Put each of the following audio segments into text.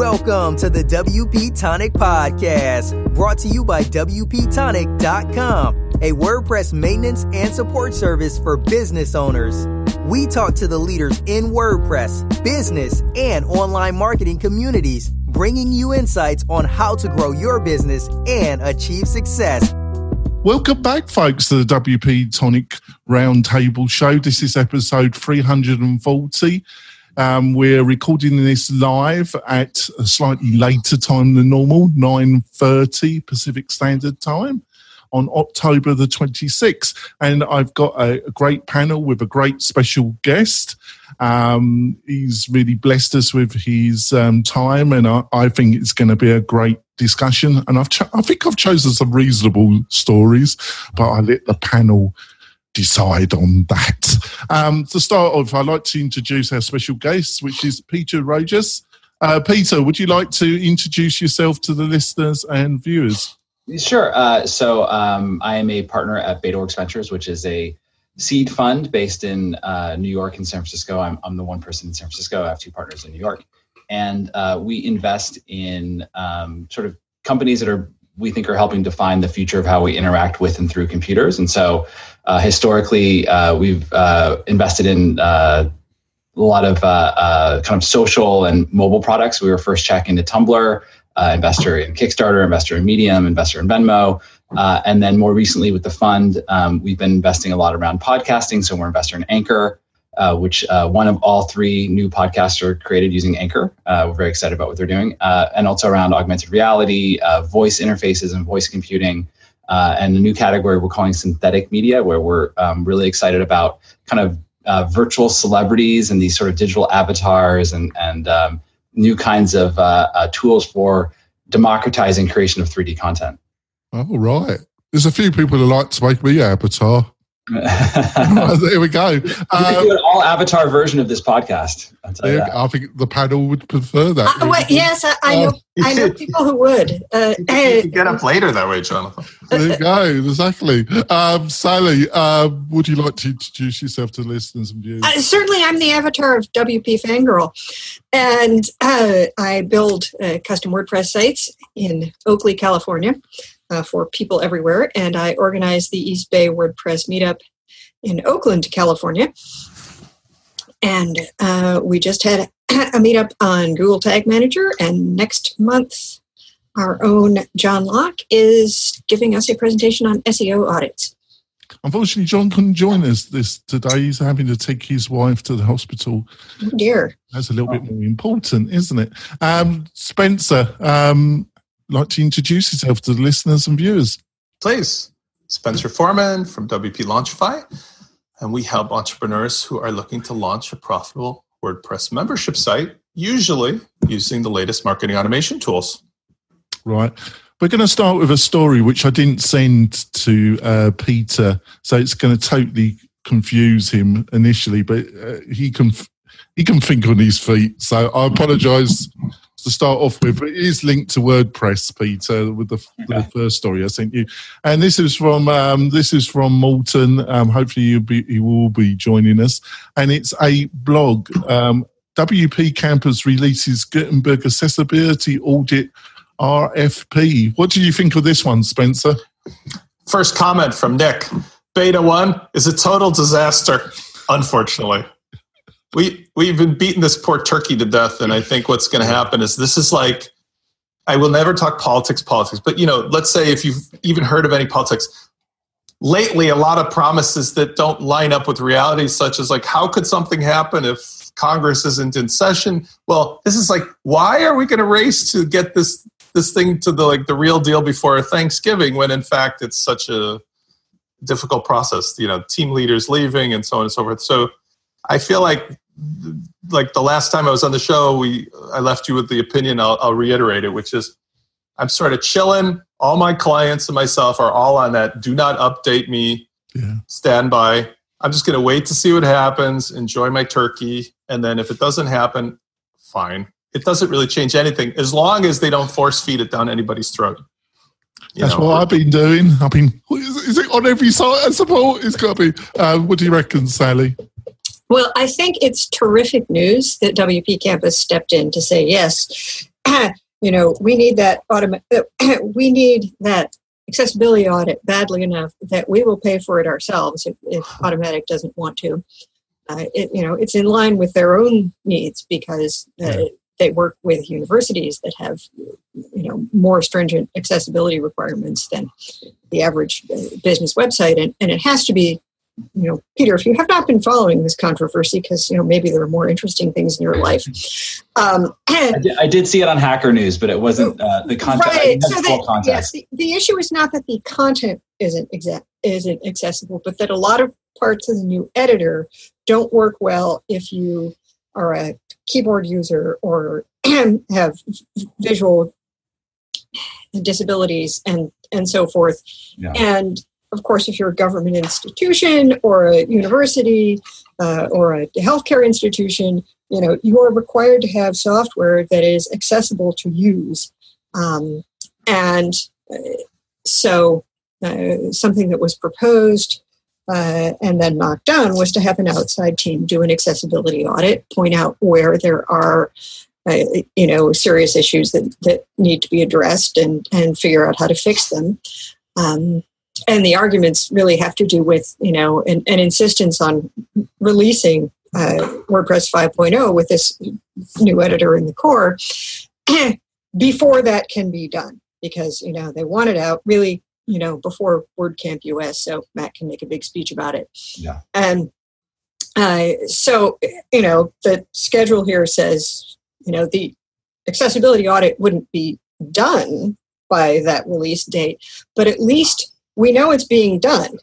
Welcome to the WP Tonic Podcast, brought to you by WPTonic.com, a WordPress maintenance and support service for business owners. We talk to the leaders in WordPress, business, and online marketing communities, bringing you insights on how to grow your business and achieve success. Welcome back, folks, to the WP Tonic Roundtable Show. This is episode 340. Um, we're recording this live at a slightly later time than normal, 9.30 Pacific Standard Time on October the 26th. And I've got a, a great panel with a great special guest. Um, he's really blessed us with his um, time, and I, I think it's going to be a great discussion. And I've cho- I think I've chosen some reasonable stories, but I let the panel decide on that. Um, to start off, I'd like to introduce our special guest, which is Peter Rojas. Uh, Peter, would you like to introduce yourself to the listeners and viewers? Sure. Uh, so um, I am a partner at BetaWorks Ventures, which is a seed fund based in uh, New York and San Francisco. I'm, I'm the one person in San Francisco. I have two partners in New York. And uh, we invest in um, sort of companies that are we think are helping define the future of how we interact with and through computers. And so historically, uh, we've uh, invested in uh, a lot of uh, kind of social and mobile products. We were first check into Tumblr, investor in Kickstarter, investor in Medium, investor in Venmo. and then more recently with the fund, um, we've been investing a lot around podcasting. So we're investor in Anchor, uh, which uh, one of all three new podcasts are created using Anchor. Uh, we're very excited about what they're doing, and also around augmented reality, voice interfaces, and voice computing uh, and a new category we're calling synthetic media, where we're um, really excited about kind of uh, virtual celebrities and these sort of digital avatars and and um, new kinds of uh, uh tools for democratizing creation of 3D content. All right. There's a few people who like to make me avatar. there we go. Um, do an all avatar version of this podcast. I think the panel would prefer that. Uh, well, yes, I, I, know. I know people who would. Uh, you get up later that way, Jonathan. There you go. Exactly. Um, Sally, uh, would you like to introduce yourself to listeners and viewers? Uh, certainly, I'm the avatar of WP Fangirl, and uh, I build uh, custom WordPress sites in Oakley, California uh, for people everywhere. And I organized the East Bay WordPress meetup in Oakland, California. And uh, we just had a meetup on Google Tag Manager. And next month, our own John Locke is giving us a presentation on SEO audits. Unfortunately, John couldn't join us this today. He's having to take his wife to the hospital. Oh dear. That's a little bit more important, isn't it? Um, Spencer, um, like to introduce yourself to the listeners and viewers? Please. Spencer Foreman from WP Launchify. And we help entrepreneurs who are looking to launch a profitable WordPress membership site, usually using the latest marketing automation tools. Right. We're going to start with a story which I didn't send to uh, Peter, so it's going to totally confuse him initially, but uh, he can he can think on his feet. So I apologise to start off with. It is linked to WordPress, Peter, with the, okay. the first story I sent you. And this is from um, this is from Morten. Um, hopefully, you'll be, he will be joining us. And it's a blog. Um, WP Campus releases Gutenberg Accessibility Audit RFP. What do you think of this one, Spencer? First comment from Nick. Beta 1 is a total disaster, unfortunately we we've been beating this poor turkey to death, and I think what's going to happen is this is like I will never talk politics, politics, but you know, let's say if you've even heard of any politics, lately a lot of promises that don't line up with reality, such as like how could something happen if Congress isn't in session? Well, this is like why are we going to race to get this this thing to the like the real deal before Thanksgiving when in fact it's such a difficult process. You know, team leaders leaving and so on and so forth. So I feel like like the last time I was on the show, we I left you with the opinion. I'll, I'll reiterate it, which is I'm sort of chilling. All my clients and myself are all on that. Do not update me. Yeah. Stand by. I'm just going to wait to see what happens. Enjoy my turkey, and then if it doesn't happen, fine. It doesn't really change anything as long as they don't force feed it down anybody's throat. You That's know. what I've been doing. I've been. Is, it on every site? I suppose it's got to be. Uh, what do you reckon, Sally? Well, I think it's terrific news that WP Campus stepped in to say, yes, you know, we need that automa- we need that accessibility audit badly enough that we will pay for it ourselves if, if Automattic doesn't want to. Uh, it, you know, it's in line with their own needs because uh, they work with universities that have, you know, more stringent accessibility requirements than the average uh, business website, and, and it has to be you know, Peter, if you have not been following this controversy, because you know maybe there are more interesting things in your life. Um, I, did, I, did, see it on Hacker News, but it wasn't uh, the content. Right. So the, yes, the, the, issue is not that the content isn't exact isn't accessible, but that a lot of parts of the new editor don't work well if you are a keyboard user or have visual disabilities and and so forth. Yeah. And of course, if you're a government institution or a university uh, or a healthcare institution, you know you are required to have software that is accessible to use. Um, and uh, so, uh, something that was proposed uh, and then knocked down was to have an outside team do an accessibility audit, point out where there are uh, you know serious issues that, that need to be addressed and and figure out how to fix them um, and the arguments really have to do with you know an, an insistence on releasing uh, WordPress 5.0 with this new editor in the core before that can be done. Because you know they want it out really you know before WordCamp US so Matt can make a big speech about it. Yeah. And uh, so you know the schedule here says you know the accessibility audit wouldn't be done by that release date but at least we know it's being done.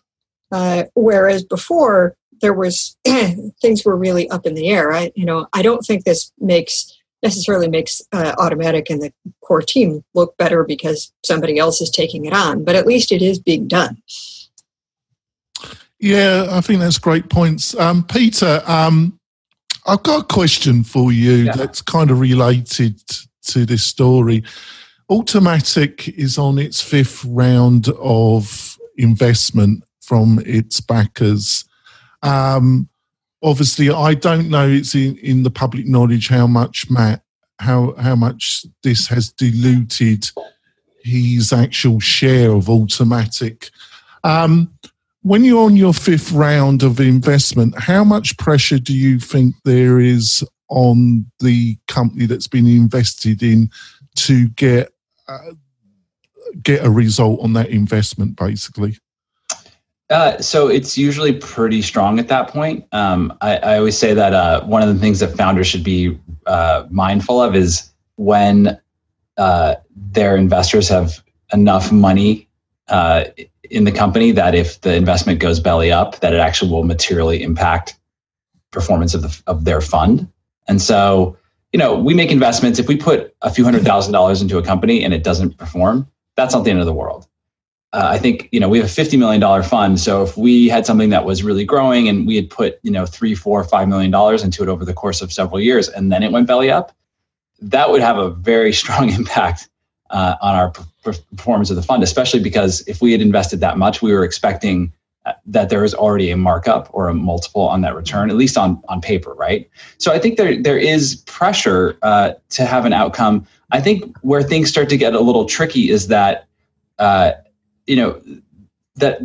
Uh, whereas before there was things were really up in the air. I, you know, I don't think this makes necessarily makes uh, Automattic and the core team look better because somebody else is taking it on, but at least it is being done. Yeah, I think that's great points. Um, Peter, um, I've got a question for you yeah. that's kind of related to this story. Automattic is on its fifth round of investment from its backers. Um, obviously, I don't know it's in, in the public knowledge how much Matt, how how much this has diluted his actual share of Automattic. Um, when you're on your fifth round of investment, how much pressure do you think there is on the company that's been invested in to get get a result on that investment, basically? Uh, so it's usually pretty strong at that point. Um, I, I, always say that uh, one of the things that founders should be uh, mindful of is when uh, their investors have enough money uh, in the company that if the investment goes belly up, that it actually will materially impact performance of the, of their fund. And so you know, we make investments. If we put a few hundred thousand dollars into a company and it doesn't perform, that's not the end of the world. Uh, I think you know we have a fifty million dollar fund. So if we had something that was really growing and we had put you know three, four, five million dollars into it over the course of several years, and then it went belly up, that would have a very strong impact uh, on our performance of the fund. Especially because if we had invested that much, we were expecting that there is already a markup or a multiple on that return, at least on on paper, right? So I think there there is pressure uh, to have an outcome. I think where things start to get a little tricky is that uh, you know that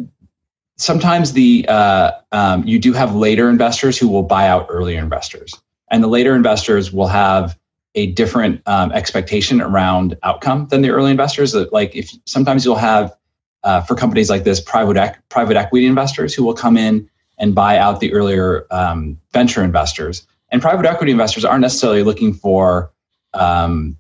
sometimes the uh, um, you do have later investors who will buy out earlier investors, and the later investors will have a different um, expectation around outcome than the early investors. Like if sometimes you'll have uh, for companies like this, private private equity investors who will come in and buy out the earlier um, venture investors. And private equity investors aren't necessarily looking for, um,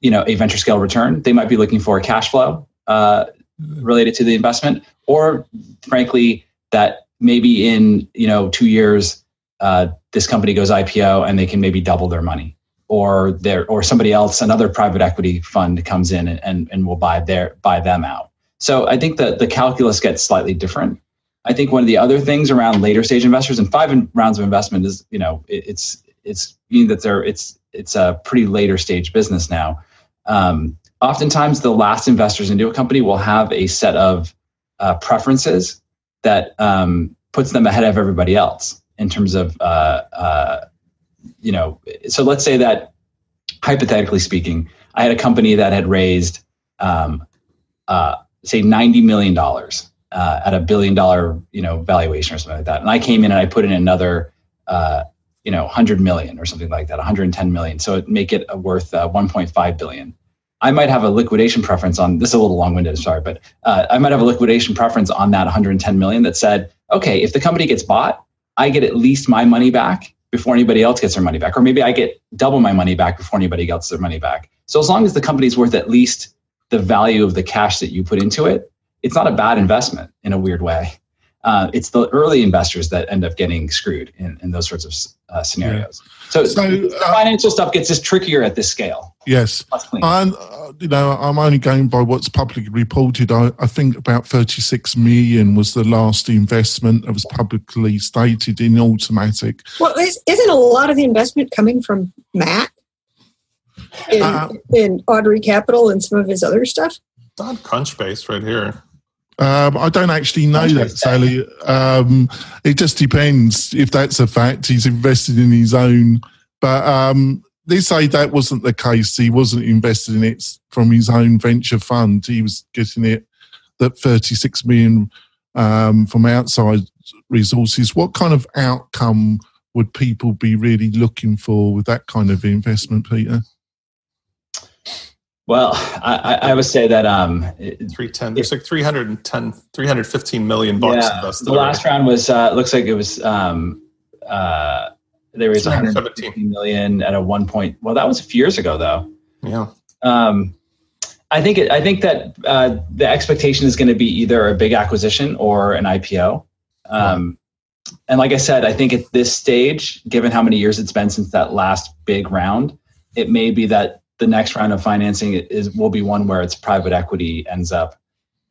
you know, a venture scale return. They might be looking for a cash flow uh, related to the investment, or frankly, that maybe in you know two years uh, this company goes IPO and they can maybe double their money, or there or somebody else, another private equity fund comes in and, and, and will buy their buy them out. So I think that the calculus gets slightly different. I think one of the other things around later stage investors and five rounds of investment is, you know, it, it's it's mean that they're it's it's a pretty later stage business now. Um, oftentimes, the last investors into a company will have a set of uh, preferences that um, puts them ahead of everybody else in terms of, uh, uh, you know. So let's say that hypothetically speaking, I had a company that had raised, um, uh, say, ninety million dollars uh, at a billion dollar, you know, valuation or something like that, and I came in and I put in another, uh, you know, hundred million or something like that, one hundred ten million, so it make it worth uh, one point five billion. I might have a liquidation preference on this is a little long-winded, sorry, but uh, I might have a liquidation preference on that 110 million that said, okay, if the company gets bought, I get at least my money back before anybody else gets their money back, or maybe I get double my money back before anybody gets their money back. So as long as the company's worth at least the value of the cash that you put into it, it's not a bad investment in a weird way. Uh, it's the early investors that end up getting screwed in, in those sorts of uh, scenarios. Yeah. So, so the uh, financial stuff gets just trickier at this scale. Yes, and uh, you know I'm only going by what's publicly reported. I, I, think about 36 million was the last investment that was publicly stated in Automattic. Well, isn't a lot of the investment coming from Matt in, uh, in Audrey Capital and some of his other stuff? On Crunchbase right here. Um, I don't actually know that, Sally. Um, it just depends if that's a fact. He's invested in his own, but um, they say that wasn't the case. He wasn't invested in it from his own venture fund. He was getting it that 36 million um, from outside resources. What kind of outcome would people be really looking for with that kind of investment, Peter? Well, I, I would say that um, 310. There's like 310, 315 million bucks yeah, invested. The last round was uh, looks like it was um, uh, there was 117 million at a one point. Well, that was a few years ago, though. Yeah. Um, I think it, I think that uh, the expectation is going to be either a big acquisition or an IPO. Um, And like I said, I think at this stage, given how many years it's been since that last big round, it may be that the next round of financing is will be one where it's private equity ends up,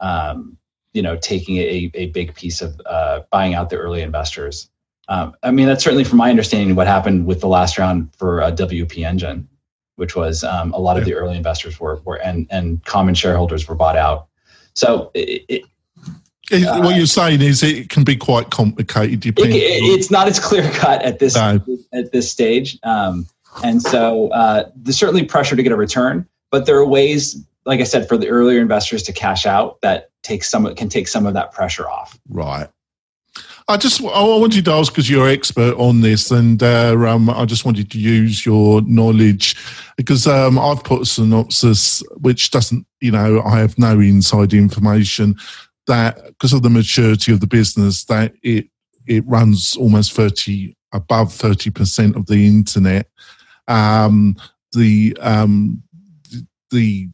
um, you know, taking a, a big piece of uh, buying out the early investors. Um, I mean, that's certainly from my understanding what happened with the last round for uh, WP Engine, which was um, a lot of the early investors were were and and common shareholders were bought out. So it, it, uh, what you're saying is it can be quite complicated. It, it's not as clear cut at this no. at this stage. Um, and so uh, there's certainly pressure to get a return, but there are ways, like I said, for the earlier investors to cash out that takes some can take some of that pressure off. Right. I just I wanted to ask because you're expert on this, and uh, um, I just wanted to use your knowledge because um, I've put a synopsis which doesn't, you know, I have no inside information that because of the maturity of the business that it it runs almost thirty above thirty percent of the internet um, the um, the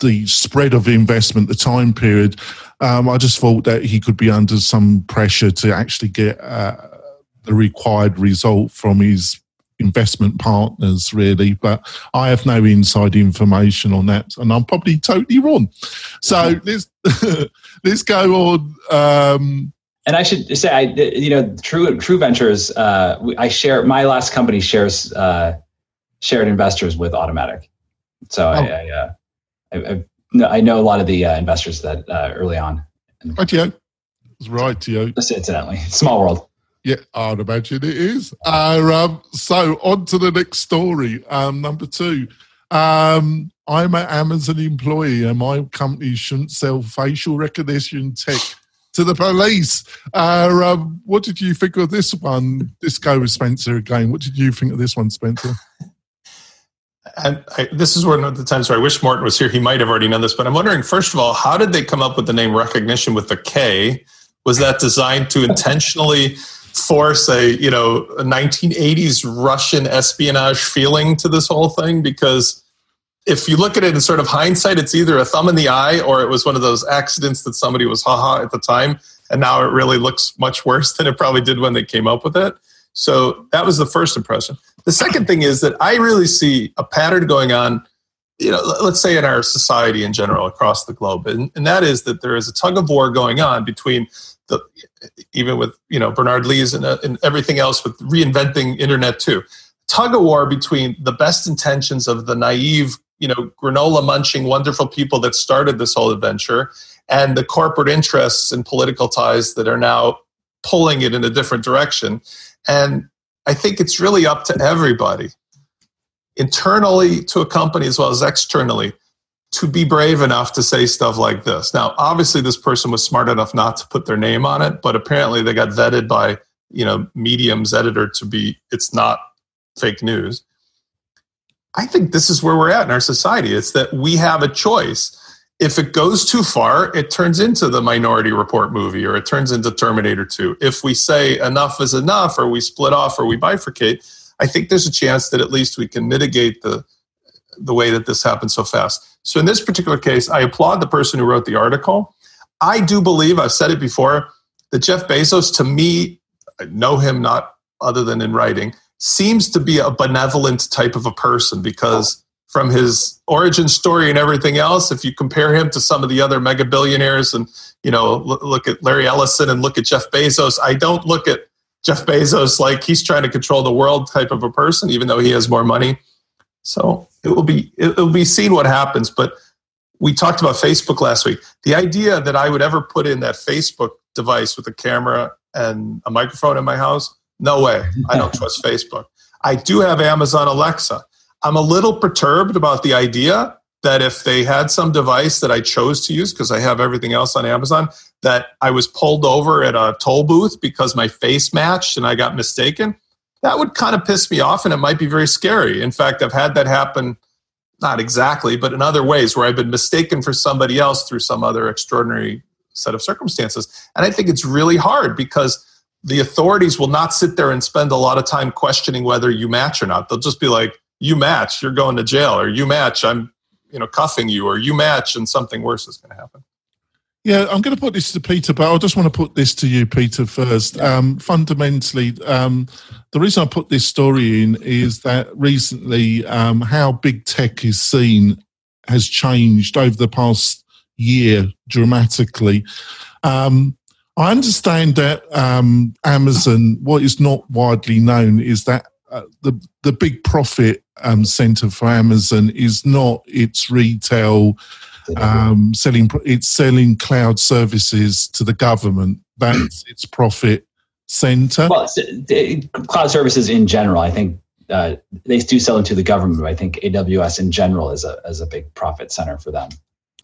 the spread of investment, the time period, um, I just thought that he could be under some pressure to actually get uh, the required result from his investment partners, really. But I have no inside information on that, and I'm probably totally wrong. So let's let's go on. Um, and I should say, I you know, True True Ventures. Uh, I share my last company shares uh, shared investors with Automattic, so oh. I I, uh, I, I, know a lot of the uh, investors that uh, early on. Right, yeah, right, Tio. Just incidentally, small world. Yeah, I'd imagine it is. Uh, um, so on to the next story. Um, number two. Um, I'm an Amazon employee and my company shouldn't sell facial recognition tech to the police. Uh, um, what did you think of this one? This go with Spencer again. What did you think of this one, Spencer? And I, this is one of the times where I wish Morten was here. He might have already known this, but I'm wondering, first of all, how did they come up with the name Rekognition with the K? Was that designed to intentionally force a you know a 1980s Russian espionage feeling to this whole thing? Because if you look at it in sort of hindsight, it's either a thumb in the eye or it was one of those accidents that somebody was haha at the time, and now it really looks much worse than it probably did when they came up with it. So that was the first impression. The second thing is that I really see a pattern going on, you know, let's say in our society in general across the globe, and, and that is that there is a tug of war going on between the, even with you know Berners-Lee's and, uh, and everything else with reinventing internet too, tug of war between the best intentions of the naive you know granola munching wonderful people that started this whole adventure and the corporate interests and political ties that are now pulling it in a different direction and i think it's really up to everybody internally to a company as well as externally to be brave enough to say stuff like this. Now, obviously, this person was smart enough not to put their name on it, but apparently they got vetted by you know Medium's editor to be it's not fake news. I think this is where we're at in our society. It's that we have a choice. If it goes too far, it turns into the Minority Report movie or it turns into Terminator 2. If we say enough is enough or we split off or we bifurcate, I think there's a chance that at least we can mitigate the the way that this happened so fast. So in this particular case, I applaud the person who wrote the article. I do believe, I've said it before, that Jeff Bezos, to me, I know him not other than in writing, seems to be a benevolent type of a person because from his origin story and everything else, if you compare him to some of the other mega billionaires and, you know, look at Larry Ellison and look at Jeff Bezos, I don't look at Jeff Bezos like he's trying to control the world type of a person, even though he has more money. So it will be it will be seen what happens. But we talked about Facebook last week. The idea that I would ever put in that Facebook device with a camera and a microphone in my house, no way. I don't trust Facebook. I do have Amazon Alexa. I'm a little perturbed about the idea that if they had some device that I chose to use because I have everything else on Amazon, that I was pulled over at a toll booth because my face matched and I got mistaken, that would kind of piss me off and it might be very scary. In fact, I've had that happen, not exactly, but in other ways where I've been mistaken for somebody else through some other extraordinary set of circumstances. And I think it's really hard because the authorities will not sit there and spend a lot of time questioning whether you match or not. They'll just be like, you match, you're going to jail, or you match, I'm you know cuffing you, or you match and something worse is going to happen. Yeah, I'm going to put this to Peter, but I just want to put this to you, Peter, first. Um, fundamentally, um, the reason I put this story in is that recently um, how big tech is seen has changed over the past year dramatically. Um, I understand that um, Amazon, what is not widely known is that uh, the the big profit um, center for Amazon is not its retail um, selling it's selling cloud services to the government. That's its profit center. Well, cloud services in general, I think uh, they do sell into the government. I think AWS in general is a is a big profit center for them.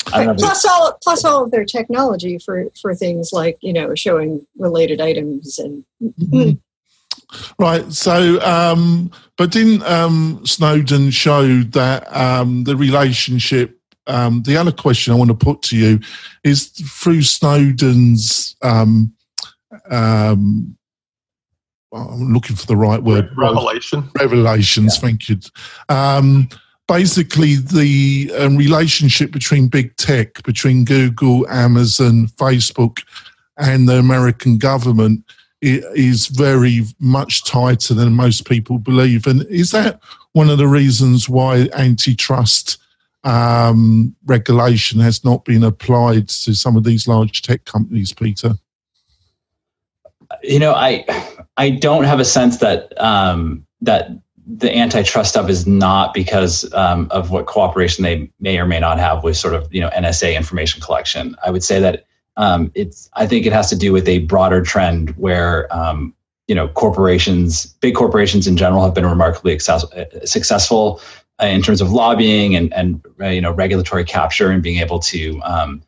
Plus all plus all of their technology for for things like you know showing related items and. Mm-hmm. Right. So, um, but didn't um, Snowden show that um, the relationship um, the other question I want to put to you is through Snowden's. Um, um, I'm looking for the right word. Revelation. Revelations. Yeah. Thank you. Basically, the um, relationship between big tech, between Google, Amazon, Facebook, and the American government is very much tighter than most people believe. And is that one of the reasons why antitrust um, regulation has not been applied to some of these large tech companies, Peter? You know, I I don't have a sense that um, that the antitrust stuff is not because um, of what cooperation they may or may not have with sort of you know NSA information collection. I would say that um, it's I think it has to do with a broader trend where um, you know corporations, big corporations in general, have been remarkably successful uh, in terms of lobbying and and uh, you know regulatory capture and being able to um,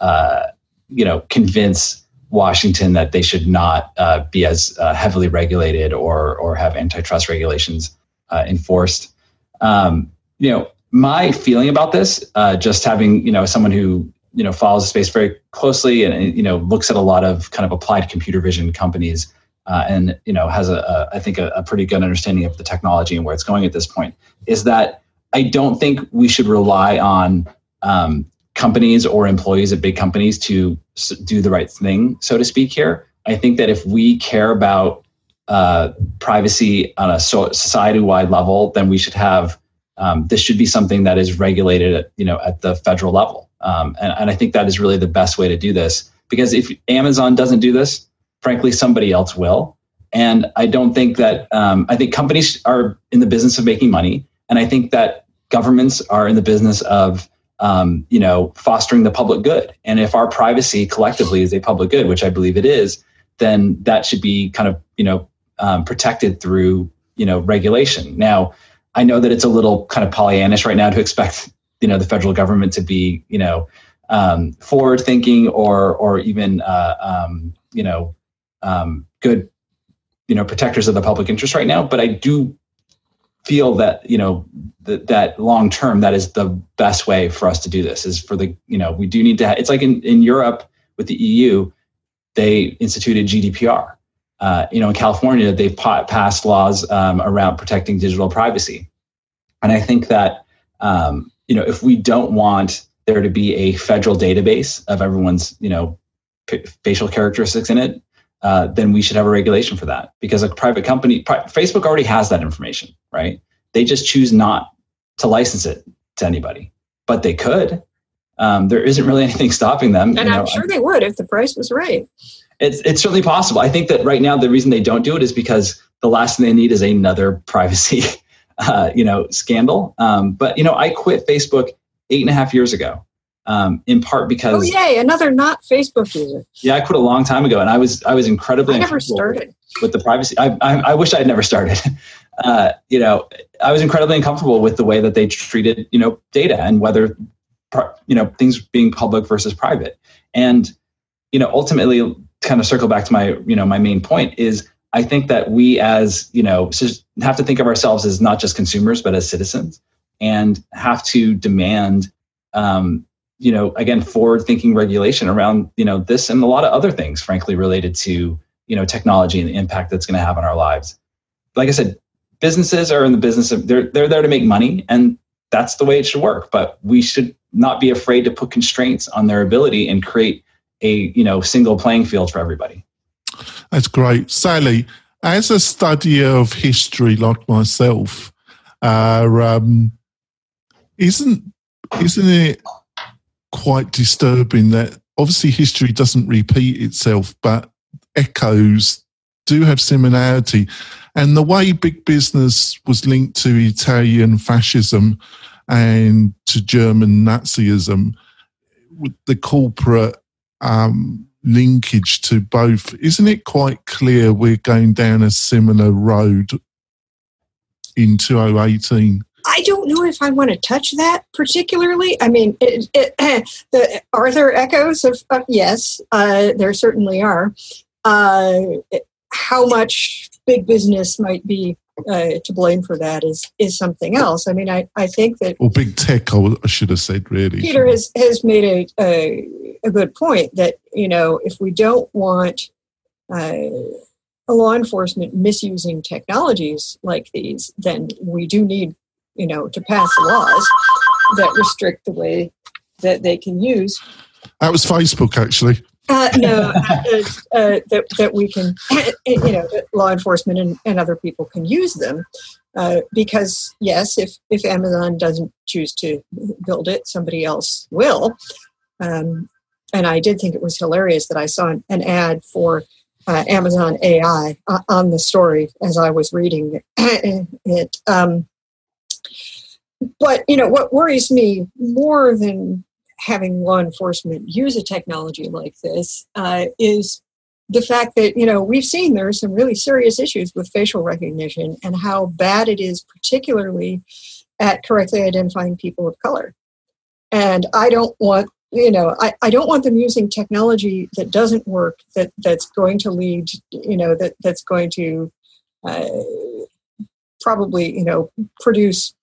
uh, you know convince Washington that they should not uh, be as uh, heavily regulated or or have antitrust regulations uh, enforced. Um, you know, my feeling about this, just having you know someone who you know follows the space very closely and you know looks at a lot of kind of applied computer vision companies uh, and you know has a, a I think a, a, pretty good understanding of the technology and where it's going at this point is that I don't think we should rely on um, companies or employees at big companies to do the right thing, so to speak. Here, I think that if we care about uh, privacy on a society-wide level, then we should have um, this should be something that is regulated at you know at the federal level, um, and, and I think that is really the best way to do this because if Amazon doesn't do this, frankly, somebody else will. And I don't think that, um, I think companies are in the business of making money. And I think that governments are in the business of, um, you know, fostering the public good. And if our privacy collectively is a public good, which I believe it is, then that should be kind of, you know, um, protected through, you know, regulation. Now, I know that it's a little kind of Pollyannish right now to expect you know the federal government to be you know um, forward thinking or or even uh, um, you know um, good you know protectors of the public interest right now. But I do feel that you know that that long term that is the best way for us to do this is for the you know we do need to. Ha- it's like in in Europe with the EU, they instituted GDPR. Uh, you know, in California, they've pa- passed laws um, around protecting digital privacy, and I think that um, you know if we don't want there to be a federal database of everyone's you know p- facial characteristics in it, uh, then we should have a regulation for that because a private company, pri- Facebook already has that information, right? They just choose not to license it to anybody, but they could. Um, there isn't really anything stopping them. And I'm sure they would if the price was right. It's it's certainly possible. I think that right now the reason they don't do it is because the last thing they need is another privacy, uh, you know, scandal. Um, but you know, I quit Facebook eight and a half years ago, um, in part because oh yay, another not Facebook user. Yeah, I quit a long time ago, and I was I was incredibly I never started with the privacy. I I, I wish I had never started. Uh, you know, I was incredibly uncomfortable with the way that they treated you know data and whether you know things being public versus private, and you know ultimately kind of circle back to my you know my main point is I think that we as you know have to think of ourselves as not just consumers but as citizens and have to demand um, you know again forward thinking regulation around you know this and a lot of other things frankly related to you know technology and the impact that's going to have on our lives. Like i said businesses are in the business of they're they're there to make money and that's the way it should work but we should not be afraid to put constraints on their ability and create a you know single playing field for everybody. That's great. Sally as a studier of history like myself uh, um, isn't isn't it quite disturbing that obviously history doesn't repeat itself but echoes do have similarity and the way big business was linked to Italian fascism and to German Nazism, with the corporate um, linkage to both, isn't it quite clear we're going down a similar road in 2018? I don't know if I want to touch that particularly. I mean, it, it, the, are there echoes of, of yes, uh, there certainly are. Uh, how much big business might be uh, to blame for that is is something else. I mean, I, I think that or big tech. I should have said really. Peter has has made a, a, a good point that you know if we don't want uh, law enforcement misusing technologies like these, then we do need you know to pass laws that restrict the way that they can use. That was Facebook, actually. Uh, no, uh, uh, that, that we can, you know, law enforcement and, and other people can use them. Uh, because yes, if if Amazon doesn't choose to build it, somebody else will. Um, and I did think it was hilarious that I saw an, an ad for uh, Amazon AI uh, on the story as I was reading it. Um, but you know what worries me more than having law enforcement use a technology like this uh, is the fact that you know we've seen there are some really serious issues with facial recognition and how bad it is particularly at correctly identifying people of color. And i don't want you know I, I don't want them using technology that doesn't work that that's going to lead you know that that's going to uh, probably you know produce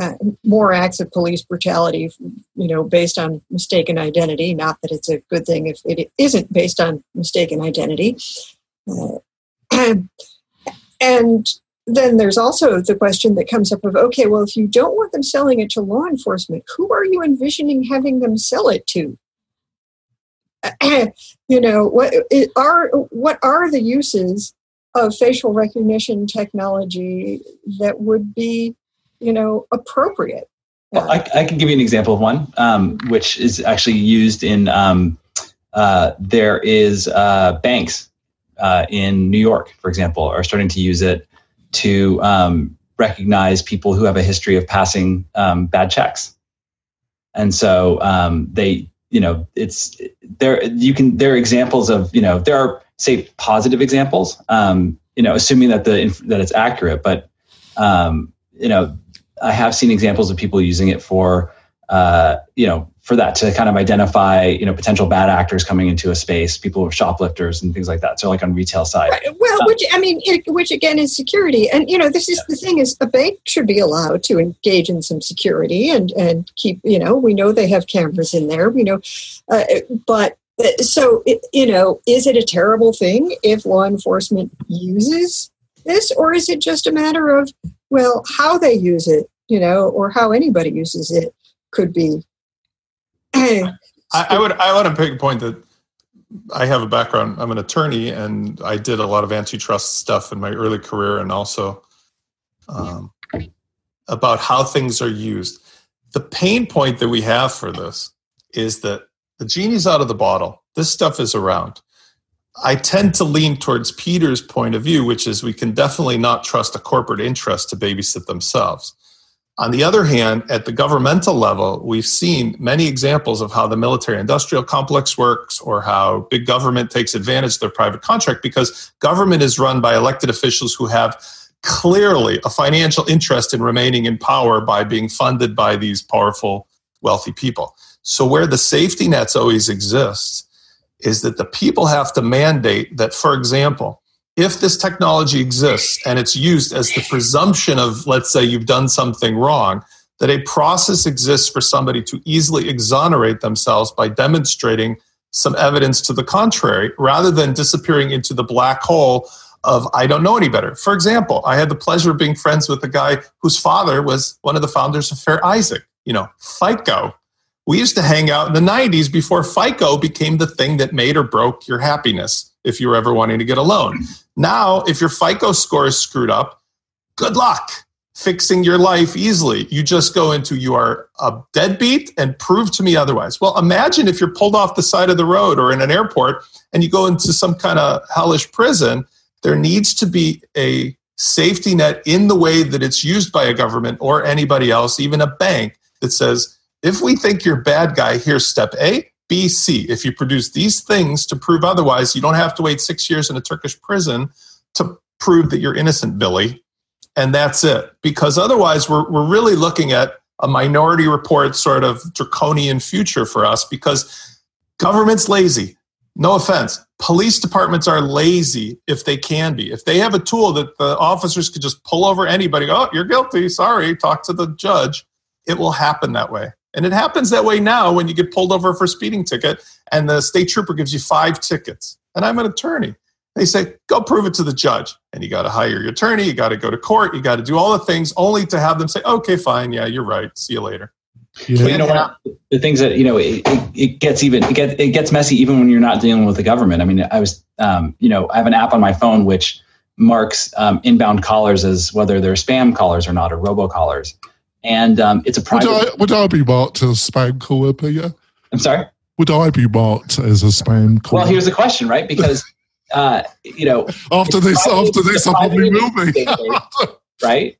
uh, more acts of police brutality, you know, based on mistaken identity. Not that it's a good thing if it isn't based on mistaken identity. Uh, and then there's also the question that comes up of okay, well, if you don't want them selling it to law enforcement, who are you envisioning having them sell it to? you know, what are what are the uses of facial recognition technology that would be you know appropriate. Well, I, I, can give you an example of one um, which is actually used in um, uh, there is uh, banks uh, in new york for example are starting to use it to um, recognize people who have a history of passing um, bad checks. And so um, they you know it's there you can there are examples of you know there are say positive examples um, you know assuming that the that it's accurate but you know I have seen examples of people using it for, uh, you know, for that to kind of identify, you know, potential bad actors coming into a space, people who are shoplifters and things like that. So like on retail side. Right. Well, Um, which I mean, it, which again is security, and you know, this is the thing: is a bank should be allowed to engage in some security and and keep. You know, we know they have cameras in there. We know, uh, but uh, so you know, is it a terrible thing if law enforcement uses this, or is it just a matter of well, how they use it, you know, or how anybody uses it could be. I, I would I want to make a point that I have a background. I'm an attorney, and I did a lot of antitrust stuff in my early career, and also um, about how things are used. The pain point that we have for this is that the genie's out of the bottle. This stuff is around. I tend to lean towards Peter's point of view, which is we can definitely not trust a corporate interest to babysit themselves. On the other hand, at the governmental level, we've seen many examples of how the military industrial complex works or how big government takes advantage of their private contract because government is run by elected officials who have clearly a financial interest in remaining in power by being funded by these powerful, wealthy people. So, where the safety nets always exist is that the people have to mandate that, for example, if this technology exists and it's used as the presumption of, let's say, you've done something wrong, that a process exists for somebody to easily exonerate themselves by demonstrating some evidence to the contrary, rather than disappearing into the black hole of, I don't know any better. For example, I had the pleasure of being friends with a guy whose father was one of the founders of Fair Isaac, you know, FICO. We used to hang out in the 90s before FICO became the thing that made or broke your happiness if you were ever wanting to get a loan. Now, if your FICO score is screwed up, good luck fixing your life easily. You just go into you are a deadbeat and prove to me otherwise. Well, imagine if you're pulled off the side of the road or in an airport and you go into some kind of hellish prison. There needs to be a safety net in the way that it's used by a government or anybody else, even a bank, that says, if we think you're bad guy, here's step A, B, C. If you produce these things to prove otherwise, you don't have to wait six years in a Turkish prison to prove that you're innocent, Billy. And that's it. Because otherwise, we're, we're really looking at a minority report sort of draconian future for us because government's lazy. No offense. Police departments are lazy if they can be. If they have a tool that the officers could just pull over anybody, oh, you're guilty, sorry, talk to the judge, it will happen that way. And it happens that way now when you get pulled over for a speeding ticket and the state trooper gives you five tickets. And I'm an attorney. They say, go prove it to the judge. And you got to hire your attorney, you got to go to court, you got to do all the things only to have them say, okay, fine, yeah, you're right. See you later. Yeah. Well, you know what? The things that you know, it, it, it gets even it gets it gets messy even when you're not dealing with the government. I mean, I was, um, you know, I have an app on my phone which marks um, inbound callers as whether they're spam callers or not, or robocallers, and um, it's a Would. I, would I be marked as a spam caller, Peter? I'm sorry. Would I be marked as a spam caller? Well, here's the question, right? Because uh, you know, after this, private- after this, I probably will be. right?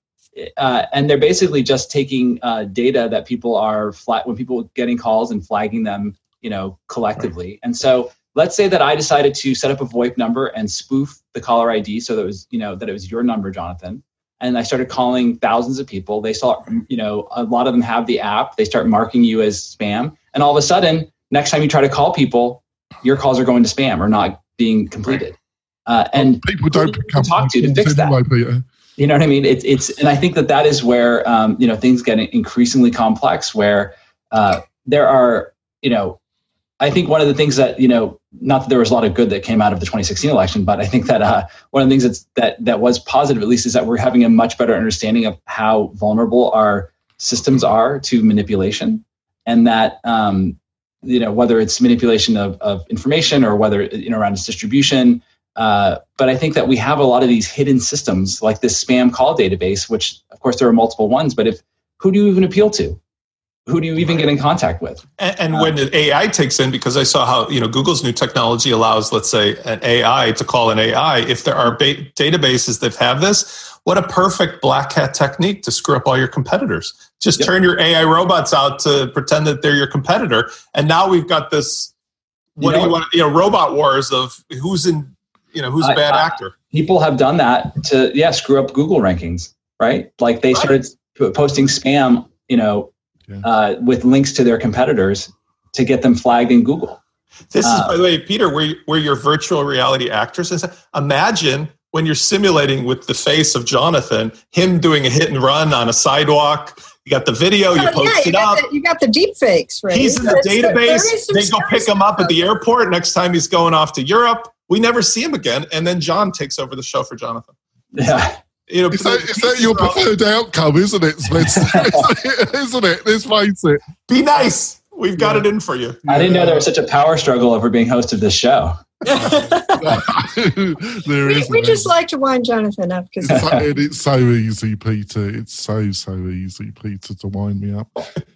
Uh, and they're basically just taking uh, data that people are flat when people getting calls and flagging them, you know, collectively. And so, let's say that I decided to set up a VoIP number and spoof the caller ID so that it was, you know, that it was your number, Jonathan. And I started calling thousands of people. They saw, you know, a lot of them have the app. They start marking you as spam, and all of a sudden, next time you try to call people, your calls are going to spam or not being completed. Uh, and People don't you talk to to fix that? anyway, you know what I mean? It's it's, and I think that that is where um, you know things get increasingly complex. Where uh, there are, you know, I think one of the things that you know, not that there was a lot of good that came out of the 2016 election, but I think that uh, one of the things that's that that was positive, at least, is that we're having a much better understanding of how vulnerable our systems are to manipulation, and that um, you know whether it's manipulation of, of information or whether you know around its distribution uh, but I think that we have a lot of these hidden systems, like this spam call database, which, of course, there are multiple ones. But if who do you even appeal to? Who do you even get in contact with? And, and when the AI takes in, because I saw how you know Google's new technology allows, let's say, an AI to call an AI. If there are ba- databases that have this, what a perfect black hat technique to screw up all your competitors. Just Yep. turn your AI robots out to pretend that they're your competitor, and now we've got this. What You do you know- want? You know, robot wars of who's in, you know, who's a I- bad I- actor. People have done that to, yeah, screw up Google rankings, right? Like they Right. started posting spam, you know, Yeah. uh, with links to their competitors to get them flagged in Google. This is, Uh, by the way, Peter, where, you- where your virtual reality actors is. Imagine when you're simulating with the face of Jonathan, him doing a hit and run on a sidewalk. You got the video, you Oh, post yeah, you it up. the, you got the deep fakes, right? He's in the That's- database. is some They go pick him up at the airport next time he's going off to Europe. We never see him again, and then John takes over the show for Jonathan. Yeah. You know, Is that, is that your preferred outcome, isn't it, Spencer? isn't it? Let's face it. Be nice. We've got it in for you. I didn't know there was such a power struggle over being host of this show. there we, is. we just like to wind Jonathan up because and it's so easy, Peter. It's so so easy, Peter, to wind me up.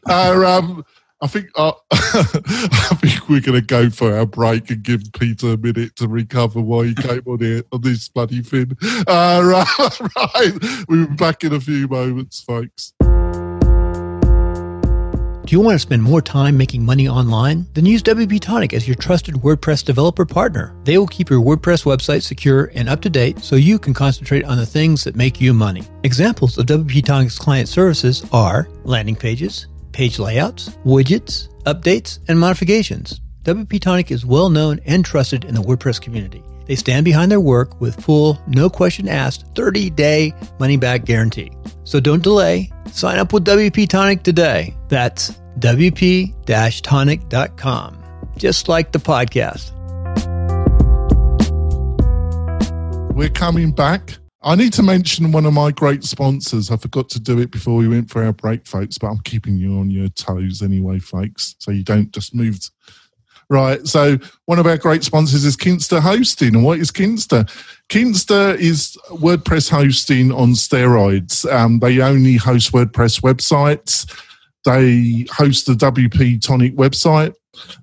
Uh, um, I think uh, I think we're going to go for our break and give Peter a minute to recover while he came on here on this bloody thing. Uh, right, right, we'll be back in a few moments, folks. Do you want to spend more time making money online? Then use WP Tonic as your trusted WordPress developer partner. They will keep your WordPress website secure and up to date so you can concentrate on the things that make you money. Examples of WP Tonic's client services are landing pages, page layouts, widgets, updates, and modifications. WP Tonic is well known and trusted in the WordPress community. They stand behind their work with full, no question asked, 30 day money back guarantee. So don't delay. Sign up with WP Tonic today. That's WP tonic.com, just like the podcast. We're coming back. I need to mention one of my great sponsors. I forgot to do it before we went for our break, folks, but I'm keeping you on your toes anyway, folks, so you don't just move. Right. So one of our great sponsors is Kinsta Hosting. And what is Kinsta? Kinsta is WordPress hosting on steroids. Um, they only host WordPress websites. They host the WP Tonic website.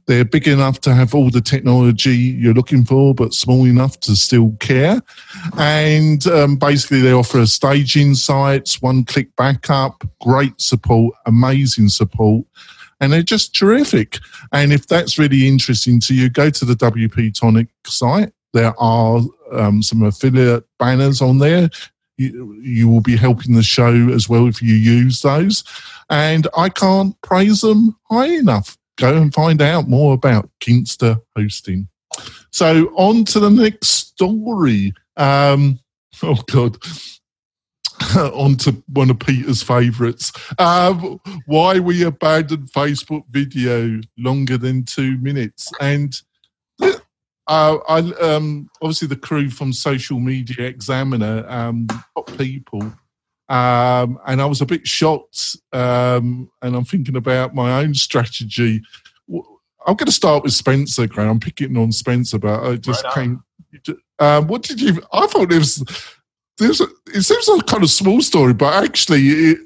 They're big enough to have all the technology you're looking for, but small enough to still care. And um, basically, they offer staging sites, one click backup, great support, amazing support. And they're just terrific. And if that's really interesting to you, go to the WP Tonic site. There are um, some affiliate banners on there. You, you will be helping the show as well if you use those. And I can't praise them high enough. Go and find out more about Kinsta hosting. So on to the next story. Um, oh God. on to one of Peter's favourites. Um, why we abandoned Facebook video longer than two minutes. And uh, I, um, obviously the crew from Social Media Examiner, um, top people, um, and I was a bit shocked. Um, and I'm thinking about my own strategy. I'm going to start with Spencer, Graham. I'm picking on Spencer, but I just Right came. Um, what did you? I thought it was. There's a, it seems like a kind of small story, but actually, it,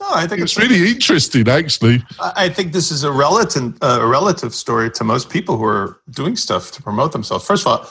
No, I think it's really interesting. Actually, I I think this is a relative uh, a relative story to most people who are doing stuff to promote themselves. First of all,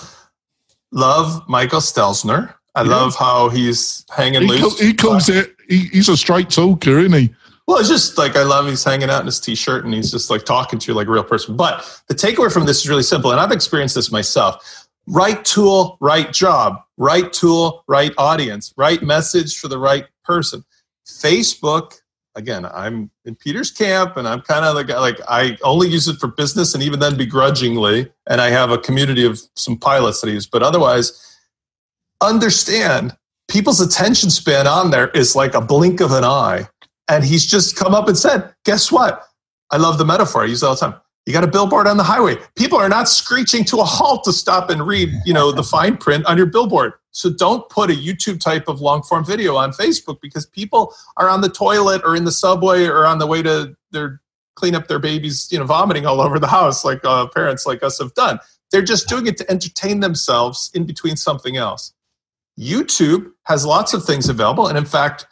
love Michael Stelzner. I Yeah. love how he's hanging he, loose. call, he comes in. He, he's a straight talker, isn't he? Well, it's just like I love he's hanging out in his t-shirt and he's just like talking to you like a real person. But the takeaway from this is really simple, and I've experienced this myself. Right tool, right job. Right tool, right audience. Right message for the right person. Facebook, again, I'm in Peter's camp, and I'm kind of the guy like I only use it for business, and even then begrudgingly. And I have a community of some pilots that I use, but otherwise, understand people's attention span on there is like a blink of an eye. And he's just come up and said, Guess what? I love the metaphor. I use it all the time. You got a billboard on the highway. People are not screeching to a halt to stop and read, you know, the fine print on your billboard. So don't put a YouTube type of long form video on Facebook because people are on the toilet or in the subway or on the way to their clean up their babies, you know, vomiting all over the house like uh, parents like us have done. They're just doing it to entertain themselves in between something else. YouTube has lots of things available. And in fact,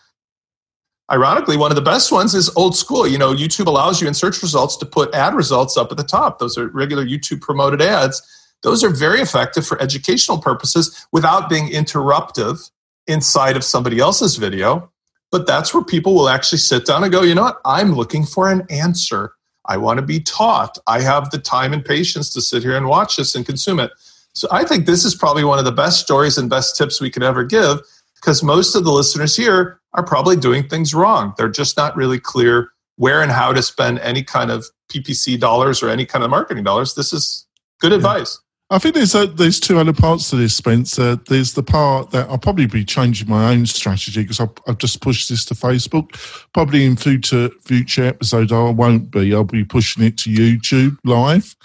ironically, one of the best ones is old school. You know, YouTube allows you in search results to put ad results up at the top. Those are regular YouTube promoted ads. Those are very effective for educational purposes without being interruptive inside of somebody else's video. But that's where people will actually sit down and go, you know what? I'm looking for an answer. I want to be taught. I have the time and patience to sit here and watch this and consume it. So I think this is probably one of the best stories and best tips we could ever give because most of the listeners here are probably doing things wrong. They're just not really clear where and how to spend any kind of PPC dollars or any kind of marketing dollars. This is good yeah. advice. I think there's a, there's two other parts to this, Spencer. There's the part that I'll probably be changing my own strategy because I've, I've, just pushed this to Facebook. Probably in future future episodes, I won't be. I'll be pushing it to YouTube live.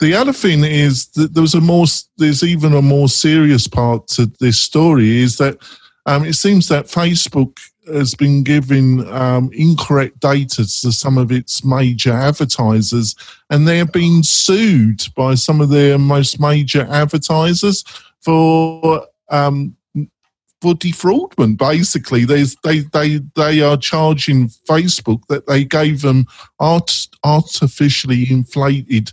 The other thing is that there's a more there's even a more serious part to this story is that um, it seems that Facebook has been giving um, incorrect data to some of its major advertisers, and they have been sued by some of their most major advertisers for um, for defraudment. Basically, There's, they they they are charging Facebook that they gave them art, artificially inflated